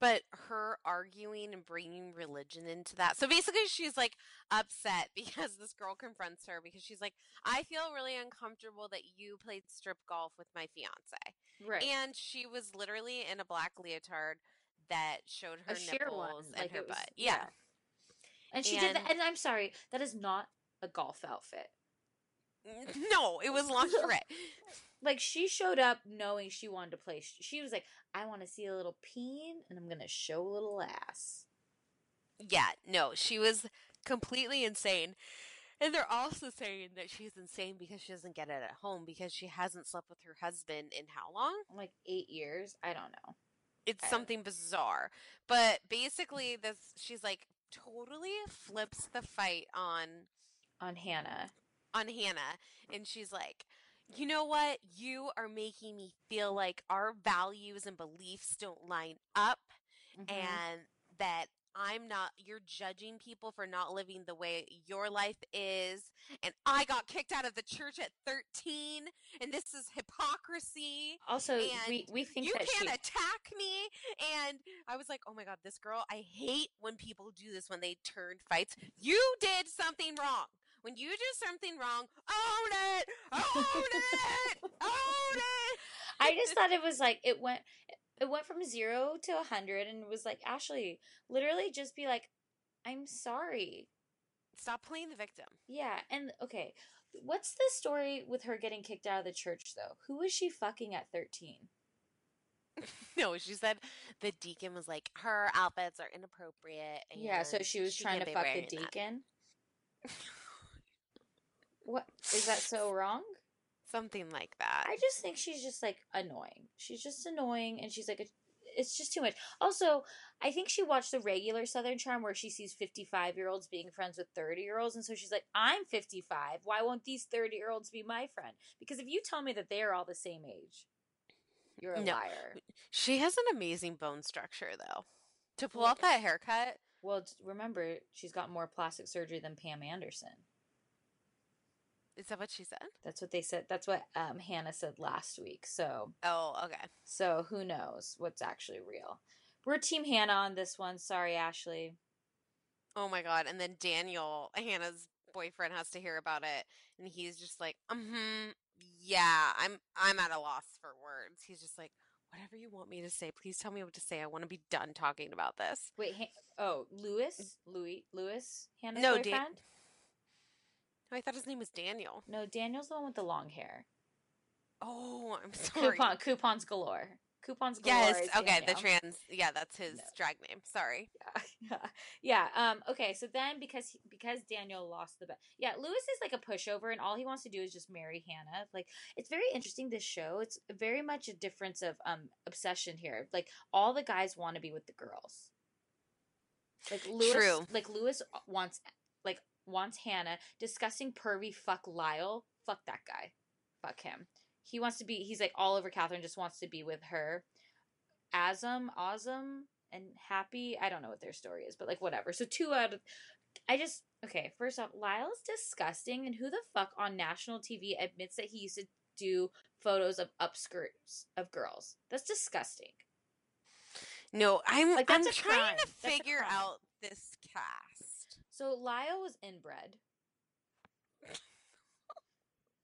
But her arguing and bringing religion into that. So basically, she's like upset because this girl confronts her because she's like, I feel really uncomfortable that you played strip golf with my fiance. Right. And she was literally in a black leotard that showed her nipples one, and like her was- butt. Yeah. And she did that. And- And I'm sorry, that is not a golf outfit. No, it was lingerie. Like she showed up knowing she wanted to play. She was like, "I want to see a little peen, and I'm gonna show a little ass." yeah, no, she was completely insane. And they're also saying that she's insane because she doesn't get it at home because she hasn't slept with her husband in how long? Like eight years. I don't know. it's I- something bizarre. But basically this she's like totally flips the fight on On Hannah. On Hannah and she's like, "You know what? You are making me feel like our values and beliefs don't line up Mhm. and that I'm not you're judging people for not living the way your life is and I got kicked out of the church at 13 and this is hypocrisy Also, we we think you that can't she. attack me and i was like oh my god this girl i hate when people do this when they turn fights you did something wrong when you do something wrong own it own it own it I just thought it was like it went. It went from zero to a hundred, and it was like Ashley, literally, just be like, "I'm sorry." stop playing the victim Yeah, and okay, what's the story with her getting kicked out of the church though? Who was she fucking at thirteen? no she said the deacon was like her outfits are inappropriate and Yeah, so she was trying to fuck the deacon. What is that so wrong? something like that I just think she's just like annoying. She's just annoying, and she's like, a, it's just too much. Also, I think she watched the regular Southern Charm where she sees fifty-five year olds being friends with thirty year olds, and so she's like, I'm fifty-five. Why won't these thirty year olds be my friend? Because if you tell me that they are all the same age, you're a No. liar. she has an amazing bone structure though to pull off that haircut Well, remember, she's got more plastic surgery than Pam Anderson. Is that what she said That's what they said. That's what um, Hannah said last week. So, oh okay so who knows what's actually real? We're Team Hannah on this one. Sorry, Ashley. Oh my god! And then Daniel, Hannah's boyfriend, has to hear about it, and he's just like, "Hmm, yeah, I'm I'm at a loss for words." He's just like, "Whatever you want me to say, please tell me what to say. I want to be done talking about this." Wait, ha- oh, Louis, Louis, Louis, Hannah's No, Dan- boyfriend. I thought his name was Daniel. no, Daniel's the one with the long hair. Oh, I'm sorry. Coupon, coupons galore. Coupons galore. yes, okay, the trans. Yeah, that's his No. drag name. Sorry. yeah, yeah. Um. Okay. So then, because he- because Daniel lost the bet, yeah, Lewis is like a pushover, and all he wants to do is just marry Hannah. Like, it's very interesting. This show, it's very much a difference of um obsession here. Like, all the guys want to be with the girls. Like Lewis, True. like Lewis wants, like wants Hannah. Discussing pervy fuck Lyle. Fuck that guy. Fuck him. He wants to be. He's like all over Catherine. Just wants to be with her. Azam, Azam, and Happy. I don't know what their story is, but like whatever. So two out of I just okay. First off, Lyle's disgusting, and who the fuck on national TV admits that he used to do photos of upskirts of girls? That's disgusting. No, I'm Like, I'm trying crime. to That's figure out this cast. So Lyle was inbred.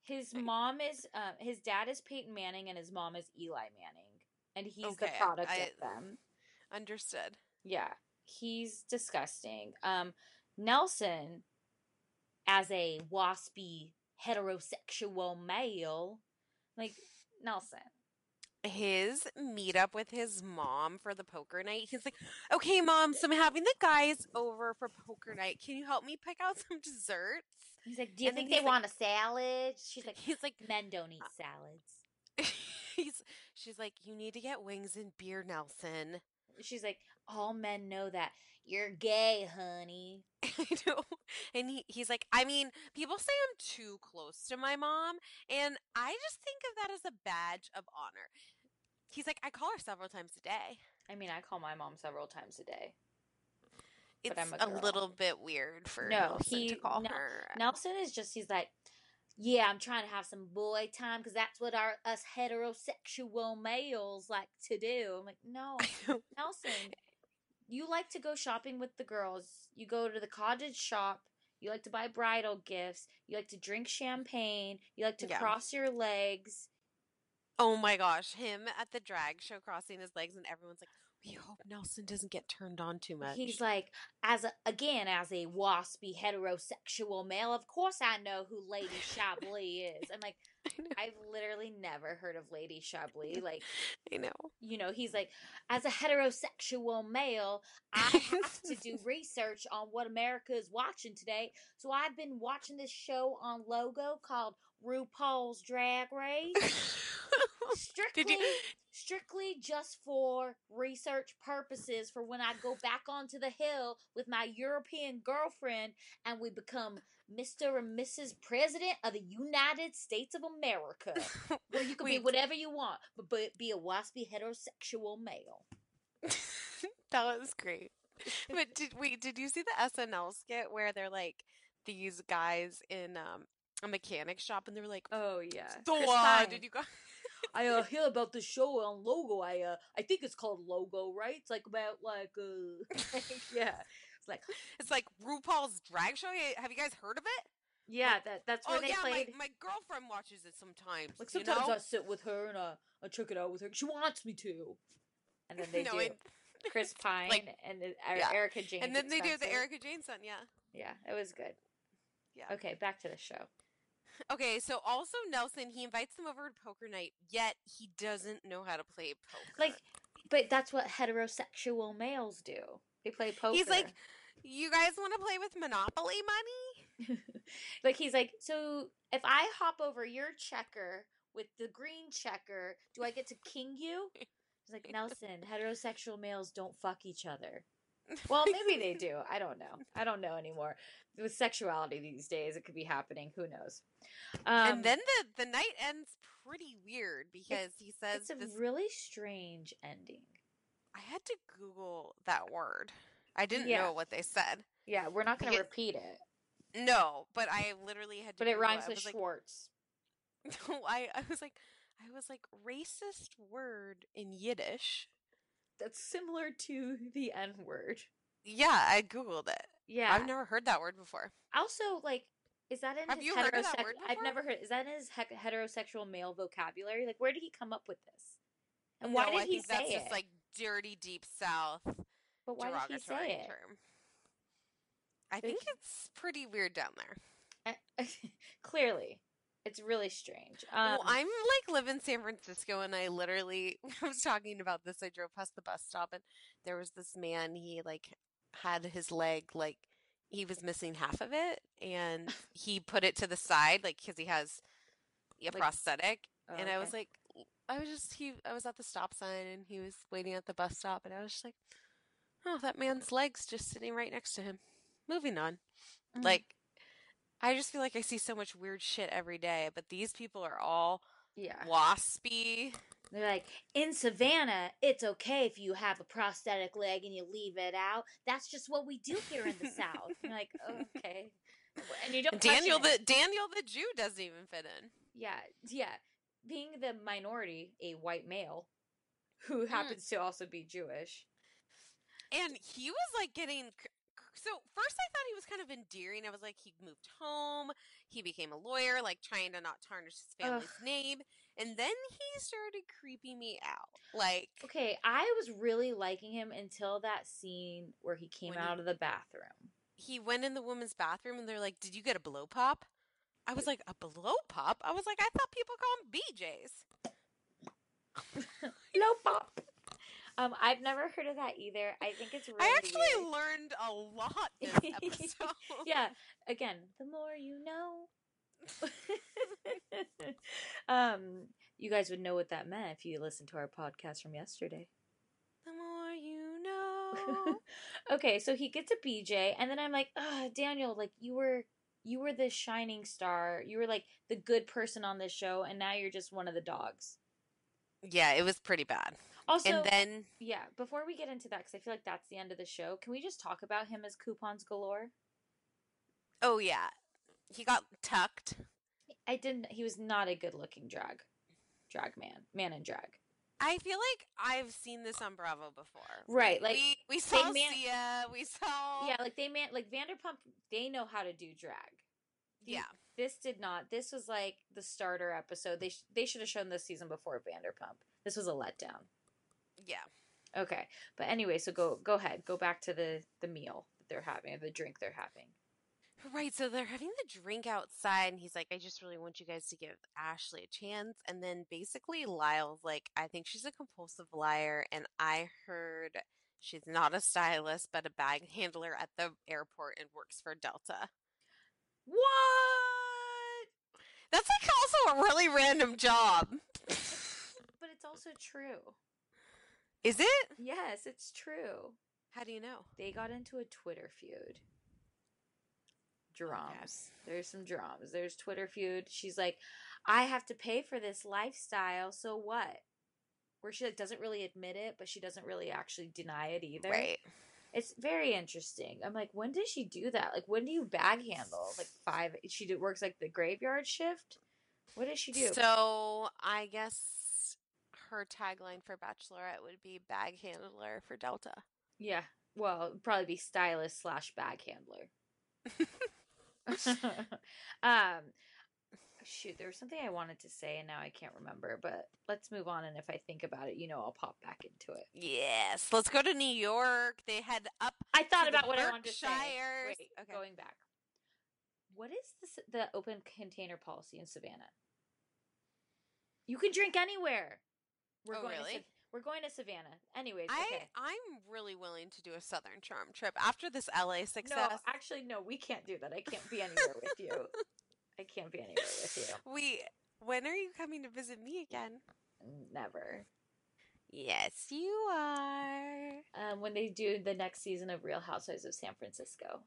His mom is um his dad is Peyton Manning and his mom is Eli Manning. And he's the product I- of them. Understood. Yeah. He's disgusting. Um Nelson as a waspy heterosexual male. Like Nelson. His meetup with his mom for the poker night. He's like, "Okay, mom, so I'm having the guys over for poker night. Can you help me pick out some desserts?" He's like, Do you And think they like- want a salad? She's like, He's like, Men don't eat uh, salads. he's she's like, "You need to get wings and beer, Nelson." She's like, All men know that. You're gay, honey. I know. And he, he's like, I mean, people say I'm too close to my mom, and I just think of that as a badge of honor. He's like, I call her several times a day. I mean, I call my mom several times a day. It's But I'm a, a little bit weird for No, Nelson he to call her. Nelson is just he's like, yeah, I'm trying to have some boy time because that's what our us heterosexual males like to do. I'm like, no, Nelson, you like to go shopping with the girls. You go to the cottage shop. You like to buy bridal gifts. You like to drink champagne. You like to Yeah. cross your legs. Oh my gosh, him at the drag show crossing his legs, and everyone's like, "We hope Nelson doesn't get turned on too much." He's like, as a, again, as a waspy heterosexual male, of course I know who Lady Chablis is. I'm like, I've literally never heard of Lady Chablis. Like, I know. you know, he's like, as a heterosexual male, I have to do research on what America is watching today. So I've been watching this show on Logo called RuPaul's Drag Race. Strictly, Did you? strictly just for research purposes for when I go back onto the hill with my European girlfriend and we become Mr. and Mrs. President of the United States of America. Where you can be whatever you want, but, but be a waspy heterosexual male. that was great. But did wait? Did you see the SNL skit where they're like these guys in um, a mechanic shop, and they were like, Oh yeah. "So uh, did you go?" I uh, hear about the show on Logo. I uh, I think it's called Logo, right? It's like about like uh, yeah. It's like It's like RuPaul's drag show. Have you guys heard of it? yeah, that that's where oh they yeah, played. my, my girlfriend watches it sometimes. Like you sometimes know? I sit with her and I, I check it out with her. She wants me to. And then they No, do it- Chris Pine Like, and the, Er- yeah. Erika Jayne. and then they do the Erika Jayne son. Yeah. Yeah, it was good. Yeah. Okay, back to the show. Okay, so also Nelson, he invites them over to poker night, yet he doesn't know how to play poker. Like, but that's what heterosexual males do. They play poker. he's like, "You guys want to play with Monopoly money?" like he's like, so if I hop over your checker with the green checker, do I get to king you? He's like, Nelson, heterosexual males don't fuck each other. Well, maybe they do. I don't know. I don't know anymore. With sexuality these days, it could be happening. Who knows? Um, and then the the night ends pretty weird because he says it's a this. really strange ending. I had to Google that word. I didn't Yeah. know what they said. Yeah, we're not going to repeat it, No, but I literally had to. but it rhymes I with was like- Schwartz. No, I I was like I was like racist word in Yiddish. That's similar to the N word. Yeah, I googled it. Yeah. I've never heard that word before. Also, like, is that in Have his you heard of that heterosex- word I've never heard. Is that in his he- heterosexual male vocabulary? Like, where did he come up with this? And why no, did I he think say that's it? just like dirty deep south but why did he say it? term. I think it's pretty weird down there. Eh, clearly, it's really strange. Um, well, I'm like live in San Francisco, and I literally I was talking about this. I drove past the bus stop, and there was this man. He like had his leg like he was missing half of it, and he put it to the side, like because he has a Like- prosthetic. Oh, and I was like, I was just he. I was at the stop sign, and he was waiting at the bus stop, and I was just like, oh, that man's legs just sitting right next to him. Moving on, Mhm. like. I just feel like I see so much weird shit every day, but these people are all yeah, waspy They're like, in Savannah, it's okay if you have a prosthetic leg and you leave it out. That's just what we do here in the South. I'm like, okay. And you don't Daniel the it. Daniel the Jew doesn't even fit in. Yeah, yeah. Being the minority, a white male who Mm. happens to also be Jewish. And he was like getting. So first, I thought he was kind of endearing. I was like, he moved home, he became a lawyer, like trying to not tarnish his family's Ugh. name, and then he started creeping me out. Like, Okay, I was really liking him until that scene where he came When he- out of the bathroom. he went in the woman's bathroom, and they're like, "Did you get a blow pop?" I was like, "A blow pop?" I was like, "I thought people call them BJ's." Low pop. Um, I've never heard of that either. I think it's really I actually weird. learned a lot this episode. yeah. Again, the more you know. um, you guys would know what that meant if you listened to our podcast from yesterday. The more you know. okay, so he gets a BJ, and then I'm like, oh, Daniel, like you were, you were the shining star. You were like the good person on this show, and now you're just one of the dogs. yeah, it was pretty bad. Also, and then yeah, before we get into that, because I feel like that's the end of the show, can we just talk about him as coupons galore? Oh yeah, he got tucked. I didn't. He was not a good-looking drag, drag man, man in drag. I feel like I've seen this on Bravo before. Right, like, we, we saw man- Sia, we saw Yeah, like they man, like Vanderpump, they know how to do drag. The- yeah. This did not. This was like the starter episode. They sh- they should have shown this season before Vanderpump. This was a letdown. Yeah. Okay, but anyway, so go go ahead. Go back to the the meal that they're having, or the drink they're having. Right, so they're having the drink outside, and he's like, I just really want you guys to give Ashley a chance. And then basically, Lyle's like, I think she's a compulsive liar, and I heard she's not a stylist, but a bag handler at the airport and works for Delta. What? That's like also a really random job. But it's also true. Is it? Yes, it's true. How do you know? They got into a Twitter feud. Drums. There's some drums. There's Twitter feud. She's like, I have to pay for this lifestyle, so what? Where she like doesn't really admit it, but she doesn't really actually deny it either. Right. It's very interesting. I'm like, when does she do that? Like, when do you bag handle? Like five? She works like the graveyard shift. What does she do? So I guess her tagline for Bachelorette would be bag handler for Delta. yeah. Well, probably be stylist slash bag handler. um, shoot, there was something I wanted to say and now I can't remember. But let's move on. And if I think about it, you know, I'll pop back into it. Yes, let's go to New York. They head up. I thought about what I wanted to say. Wait, Okay. going back. What is this, the open container policy in Savannah? You can drink anywhere. We're Oh, going really? To, we're going to Savannah. Anyways, I okay. I'm really willing to do a Southern Charm trip after this LA success. No, actually, no, we can't do that. I can't be anywhere with you. I can't be anywhere with you. we when are you coming to visit me again? Never. Yes, you are. Um, when they do the next season of Real Housewives of San Francisco.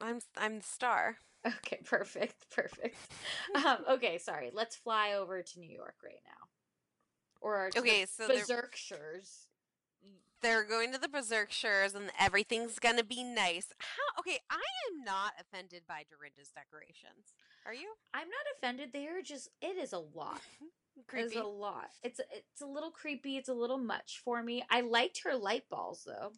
I'm I'm the star. Okay, perfect, perfect. um, okay, sorry. Let's fly over to New York right now. Or to Okay, the so they're- mm. They're going to the Berkshires and everything's gonna be nice. How? Okay, I am not offended by Dorinda's decorations. Are you? I'm not offended. They are just. It is a lot. It's a lot. It's it's a little creepy. It's a little much for me. I liked her light balls though.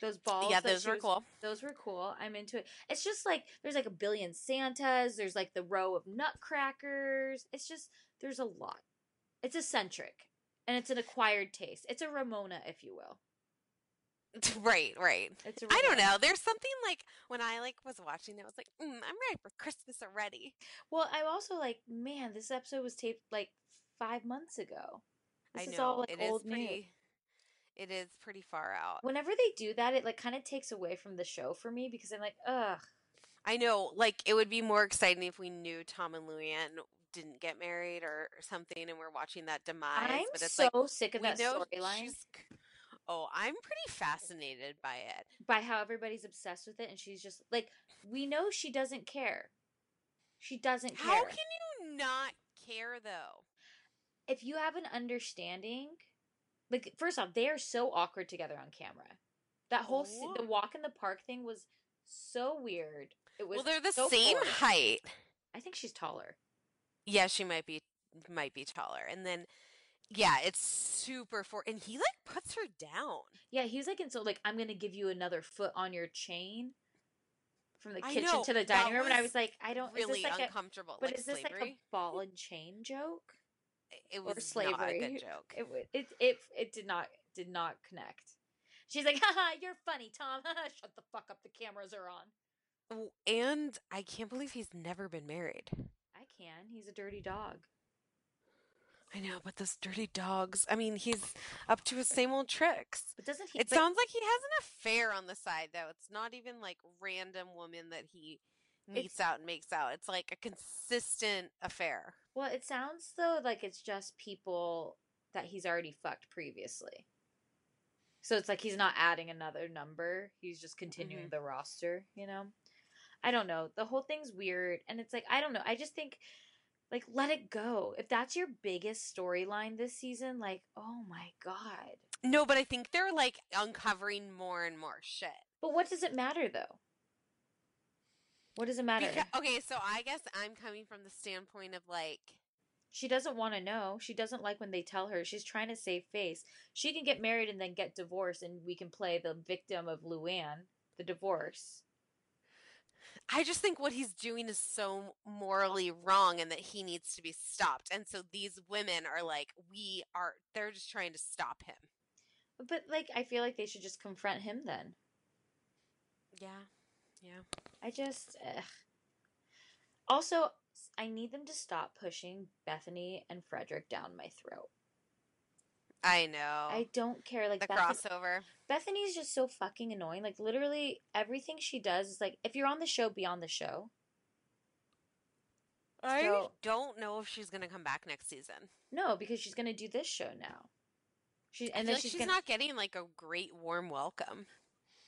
Those balls. Yeah, those were was- cool. Those were cool. I'm into it. It's just like there's like a billion Santas. There's like the row of nutcrackers. It's just there's a lot. It's eccentric, and it's an acquired taste. It's a Ramona, if you will. right, right. It's a I don't know. There's something like when I like was watching it, I was like, mm, I'm ready for Christmas already. Well, I'm also like, man, this episode was taped like five months ago. This I is know all like it is old news. pretty. It is pretty far out. Whenever they do that, it like kind of takes away from the show for me because I'm like, ugh. I know, like it would be more exciting if we knew Tom and Luann didn't get married or something, and we're watching that demise. I'm but it's so like sick of that storyline Oh, I'm pretty fascinated by it. by how everybody's obsessed with it, and she's just like, we know she doesn't care. She doesn't care. How can you not care though? if you have an understanding, like first off, they are so awkward together on camera. That whole se- the walk in the park thing was so weird. It was Well, they're the so same forced. height. I think she's taller. Yeah, she might be might be taller. And then yeah, it's super for and he like puts her down. Yeah, he's like, and so like I'm gonna give you another foot on your chain from the kitchen know, to the dining room, and I was was like, I don't really like a- uncomfortable, but like is this like a ball and chain joke It or was not a slavery? good joke. It it it it did not did not connect. She's like, haha, you're funny, Tom. Shut the fuck up. The cameras are on. And I can't believe he's never been married. Can. He's a dirty dog. I know, but those dirty dogs. I mean, he's up to his same old tricks. But doesn't he? It but- sounds like he has an affair on the side, though. It's not even like random woman that he meets out and makes out. It's like a consistent affair. Well, it sounds though like it's just people that he's already fucked previously. So it's like he's not adding another number. He's just continuing Mhm. the roster, you know? I don't know. The whole thing's weird and it's like I don't know. I just think like let it go. If that's your biggest storyline this season, like oh my god. No, but I think they're like uncovering more and more shit. But what does it matter though? What does it matter? Beca- okay, so I guess I'm coming from the standpoint of like, She doesn't want to know. She doesn't like when they tell her. She's trying to save face. She can get married and then get divorced, and we can play the victim of Luann, the divorce. I just think what he's doing is so morally wrong and that he needs to be stopped. And so these women are like, we are, they're just trying to stop him. But like, I feel like they should just confront him then. Yeah. Yeah. I just. Ugh. Also, I need them to stop pushing Bethany and Frederick down my throat. I know. I don't care. Like the Beth- crossover. Bethany's just so fucking annoying. Like literally everything she does is like, if you're on the show, be on the show. I So- don't know if she's going to come back next season. No, because she's gonna do this show now. She and then like she's, she's gonna, not getting like a great warm welcome.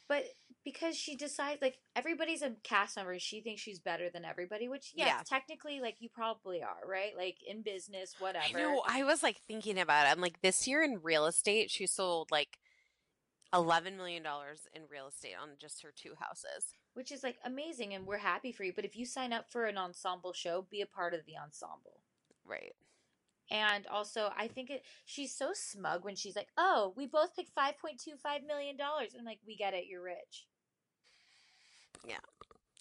But because she decides, like everybody's a cast member, she thinks she's better than everybody. Which, yes, Yeah. technically, like you probably are, right? Like in business, whatever. I know. I was like thinking about it. I'm like, this year in real estate, she sold like $11 million in real estate on just her two houses. Which is like amazing, and we're happy for you. But if you sign up for an ensemble show, be a part of the ensemble. Right. And also, I think it. She's so smug when she's like, "Oh, we both picked five point two five million dollars." I'm like, "We get it. You're rich." Yeah.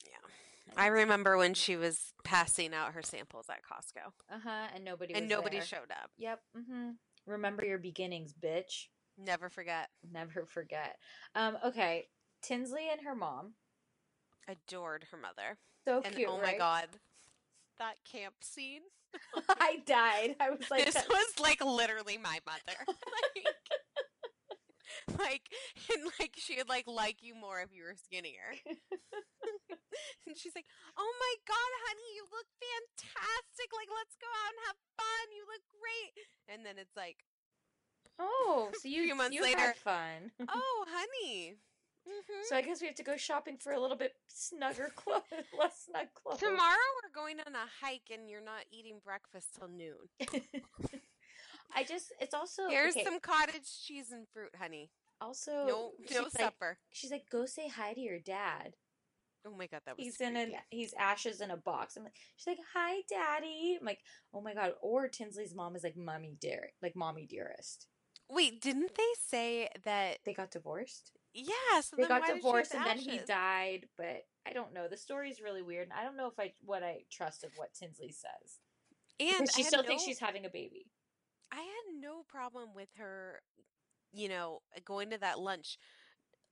Yeah. I remember when she was passing out her samples at Costco. Uh huh. And nobody and nobody there. showed up. Yep. Mm-hmm. Remember your beginnings, bitch. Never forget. Never forget. Um. Okay. Tinsley and her mom. Adored her mother. So and cute. oh my god. That camp scene. I died. I was like, this was like literally my mother. like, like and like she'd like like you more if you were skinnier. and she's like, "Oh my god, honey, you look fantastic. Like let's go out and have fun. You look great." And then it's like, oh, so you few months you later, had fun. "Oh, honey." Mhm. So I guess we have to go shopping for a little bit snugger clothes, less snug clothes. Tomorrow we're going on a hike and you're not eating breakfast till noon. I just, it's also Here's okay, some cottage cheese and fruit, honey. Also, No, she's no like- She's like, go say hi to your dad. Oh my god, that was He's in an, he's ashes in a box. I'm like, she's like, hi, daddy. I'm like, oh my god. Or Tinsley's mom is like, mommy dear, like mommy dearest. Wait, didn't they say that They got divorced. Yeah, so they then got why divorced have and then he died. But I don't know. The story's really weird. And I don't know if I what I trust of what Tinsley says. And Because she I had still thinks she's having a baby. I had no problem with her, you know, going to that lunch.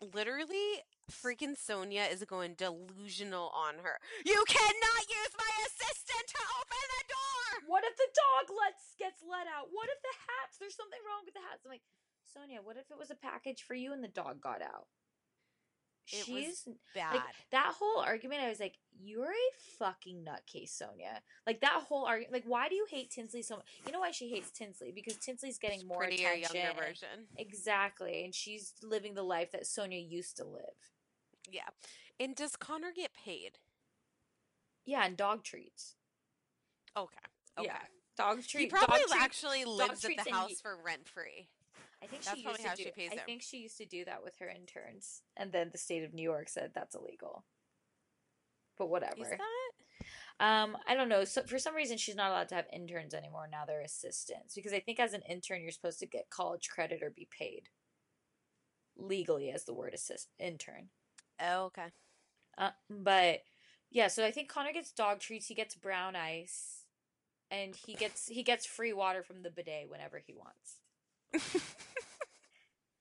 Literally, freaking Sonja is going delusional on her. You cannot use my assistant to open the door. What if the dog lets gets let out? What if the hats? There's something wrong with the hats. I'm like, Sonja, what if it was a package for you and the dog got out? It was She's bad. like that whole argument. I was like, you're a fucking nutcase, Sonja. Like that whole argument. Like, why do you hate Tinsley so much? You know why she hates Tinsley because Tinsley's getting more Prettier, attention. younger version. Exactly, and she's living the life that Sonja used to live. Yeah. And does Connor get paid? Yeah, and dog treats. Okay. Okay. Yeah, Dog treats. He probably dog actually lives at the house ye- for rent free. I think That's she probably used to how do. she pays I him. think she used to do that with her interns, and then the state of New York said that's illegal. But whatever. Is that? Um, I don't know. So for some reason, she's not allowed to have interns anymore. Now they're assistants because I think as an intern, you're supposed to get college credit or be paid legally as the word assist intern. Oh, okay. Uh, but yeah, so I think Connor gets dog treats. He gets brown ice, and he gets he gets free water from the bidet whenever he wants.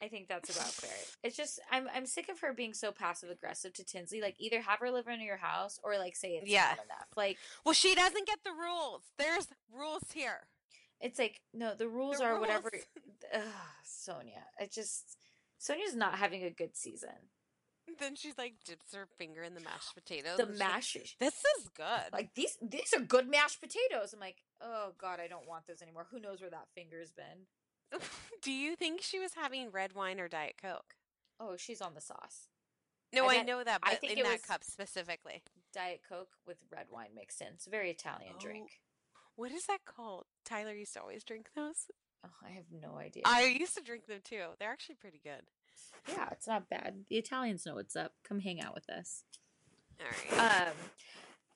I think that's about fair. It's just I'm I'm sick of her being so passive aggressive to Tinsley. Like either have her live in your house or like say it's Yeah. not enough. Like Well, she doesn't get the rules. There's rules here. it's like no, the rules The are whatever. rules. Ugh, Sonja, it just Sonja's not having a good season. Then she's like dips her finger in the mashed potatoes. The she's like, mash, This is good. like these these are good mashed potatoes. I'm like, oh god, I don't want those anymore. Who knows where that finger's been? Do you think she was having red wine or diet coke? Oh, she's on the sauce. No, I I, know that, I but think in that cup specifically. Diet Coke with red wine mixed in. It's a very Italian Oh. drink. What is that called? Tyler used to always drink those. Oh, I have no idea. I used to drink them too. They're actually pretty good. yeah, it's not bad. The Italians know what's up. Come hang out with us. All right. Um,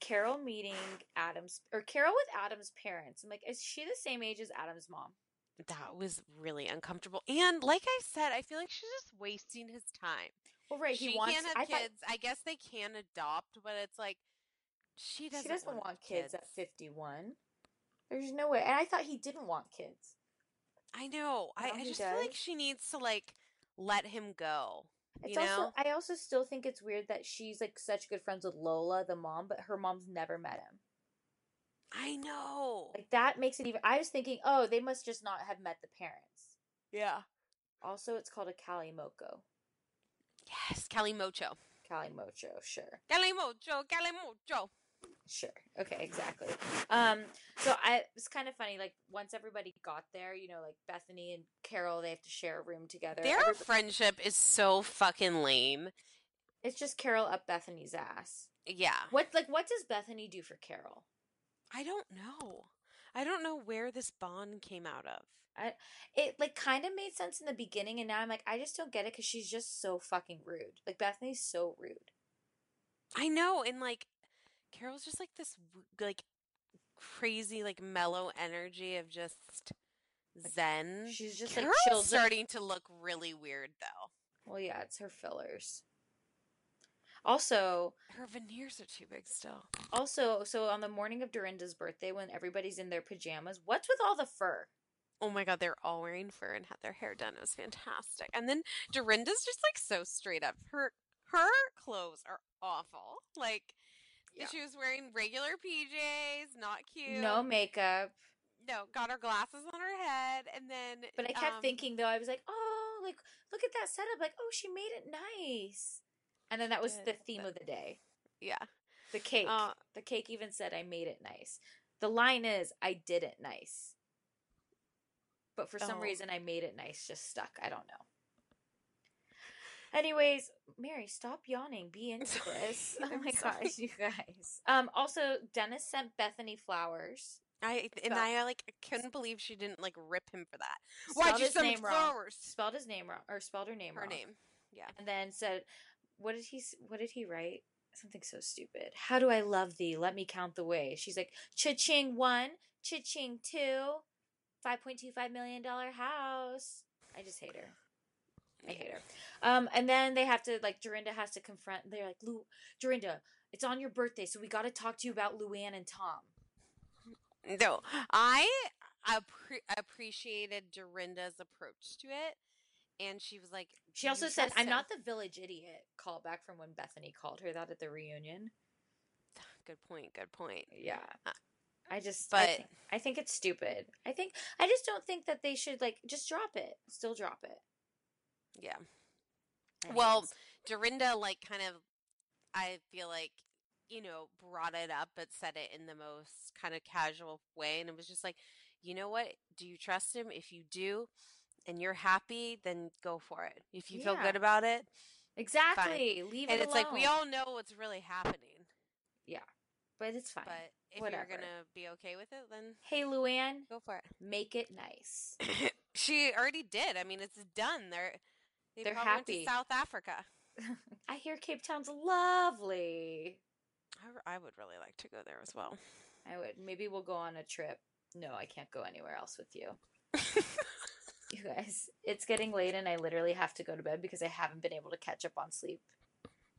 Carol meeting Adam's or Carol with Adam's parents. I'm like, is she the same age as Adam's mom? That was really uncomfortable. And like I said, I feel like she's just wasting his time. Well, right. she he wants. can't have I thought- kids. I guess they can adopt, but it's like she doesn't, she doesn't want, want kids at 51. There's no way. And I thought he didn't want kids. I know. I, I just feel like she needs to like let him go. It's you also know? I also still think it's weird that she's like such good friends with Lola, the mom, but her mom's never met him. I know. Like that makes it even I was thinking, oh, they must just not have met the parents. yeah. Also, it's called a calimoco. Yes, Calimocho. Calimocho, sure. Calimocho, Calimocho. Sure. Okay, exactly. Um, so I it's kind of funny, like once everybody got there, you know, like Bethany and Carol, they have to share a room together. Their Every- friendship is so fucking lame. it's just Carol up Bethany's ass. Yeah. What like what does Bethany do for Carol? I don't know. I don't know where this bond came out of. I it like kind of made sense in the beginning, and now I'm like, I just don't get it because she's just so fucking rude. Like Bethany's so rude. I know, and like Carol's just like this like crazy like mellow energy of just zen. she's just, like, Carol's chilled- starting to look really weird though. Well, yeah, it's her fillers. Also, Her veneers are too big still. also, so on the morning of Dorinda's birthday, when everybody's in their pajamas, what's with all the fur? Oh my god, they're all wearing fur and had their hair done. It was fantastic. And then Dorinda's just like so straight up. Her her clothes are awful. Like Yeah. she was wearing regular PJs, not cute. No makeup. no, got her glasses on her head, and then. But I kept um, thinking though, I was like, oh, like look at that setup. Like, oh, she made it nice. And then that was the theme of the day. yeah, The cake. Uh, the cake even said I made it nice. The line is I did it nice. But for some Oh. reason I made it nice just stuck. I don't know. Anyways, Mary, stop yawning. Be into this. Oh my sorry. gosh, you guys. Um also Dennis sent Bethany flowers. I and Spell- I like couldn't believe she didn't like rip him for that. Why'd you send name wrong. flowers? Spelled his name wrong or spelled her name Her wrong. name, yeah. And then said what did he what did he write? Something so stupid. How do I love thee? Let me count the way. She's like, cha-ching one, cha-ching two, $5.25 million house. I just hate her. I hate her. Um, and then they have to like Dorinda has to confront. They're like, Lou, Dorinda, it's on your birthday, so we got to talk to you about Luann and Tom. No, I appre- appreciated Dorinda's approach to it, and she was like, She also said, "I'm him?" not the village idiot." Callback from when Bethany called her that at the reunion. Good point. Good point. Yeah. Uh, I just, I but- think, I think it's stupid. I think, I just don't think that they should like just drop it. Still drop it. Yeah. Well, Dorinda, like, kind of, I feel like, you know, brought it up, but said it in the most kind of casual way. And it was just like, you know what? Do you trust him? If you do, and you're happy, then go for it. If you feel good about it, exactly. Leave it. and it it's like we all know what's really happening. Yeah. but it's fine. But if Whatever. you're gonna be okay with it, then Hey, Luann, go for it. make it nice. she already did. I mean, it's done. They're they They're probably went to happy. South Africa. I hear Cape Town's lovely. I, I would really like to go there as well. I would. Maybe we'll go on a trip. No, I can't go anywhere else with you. you guys, it's getting late and I literally have to go to bed because I haven't been able to catch up on sleep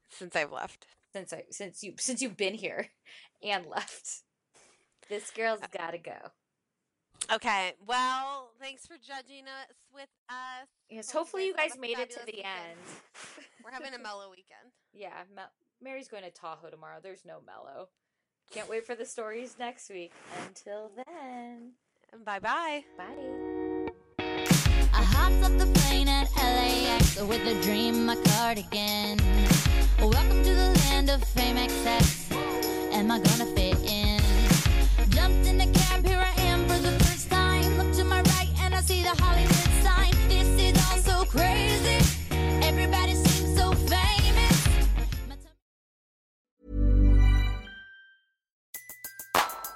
Since I've left. since I since you since you've been here and left. This girl's uh, got to go. Okay. Well, thanks for judging us with us. Yes, Hope hopefully you guys made it to the weekend. end. We're having a mellow weekend. Yeah, Mel- Mary's going to Tahoe tomorrow. There's no mellow. Can't wait for the stories next week. Until then, Bye Bye bye. I hopped up the plane at LAX with a dream, my cardigan. Welcome to the land of fame excess. Am I gonna fit in? Jumped in the cab, here I am for the first time. Look to my right and I see the Hollywood sign. This is all so crazy.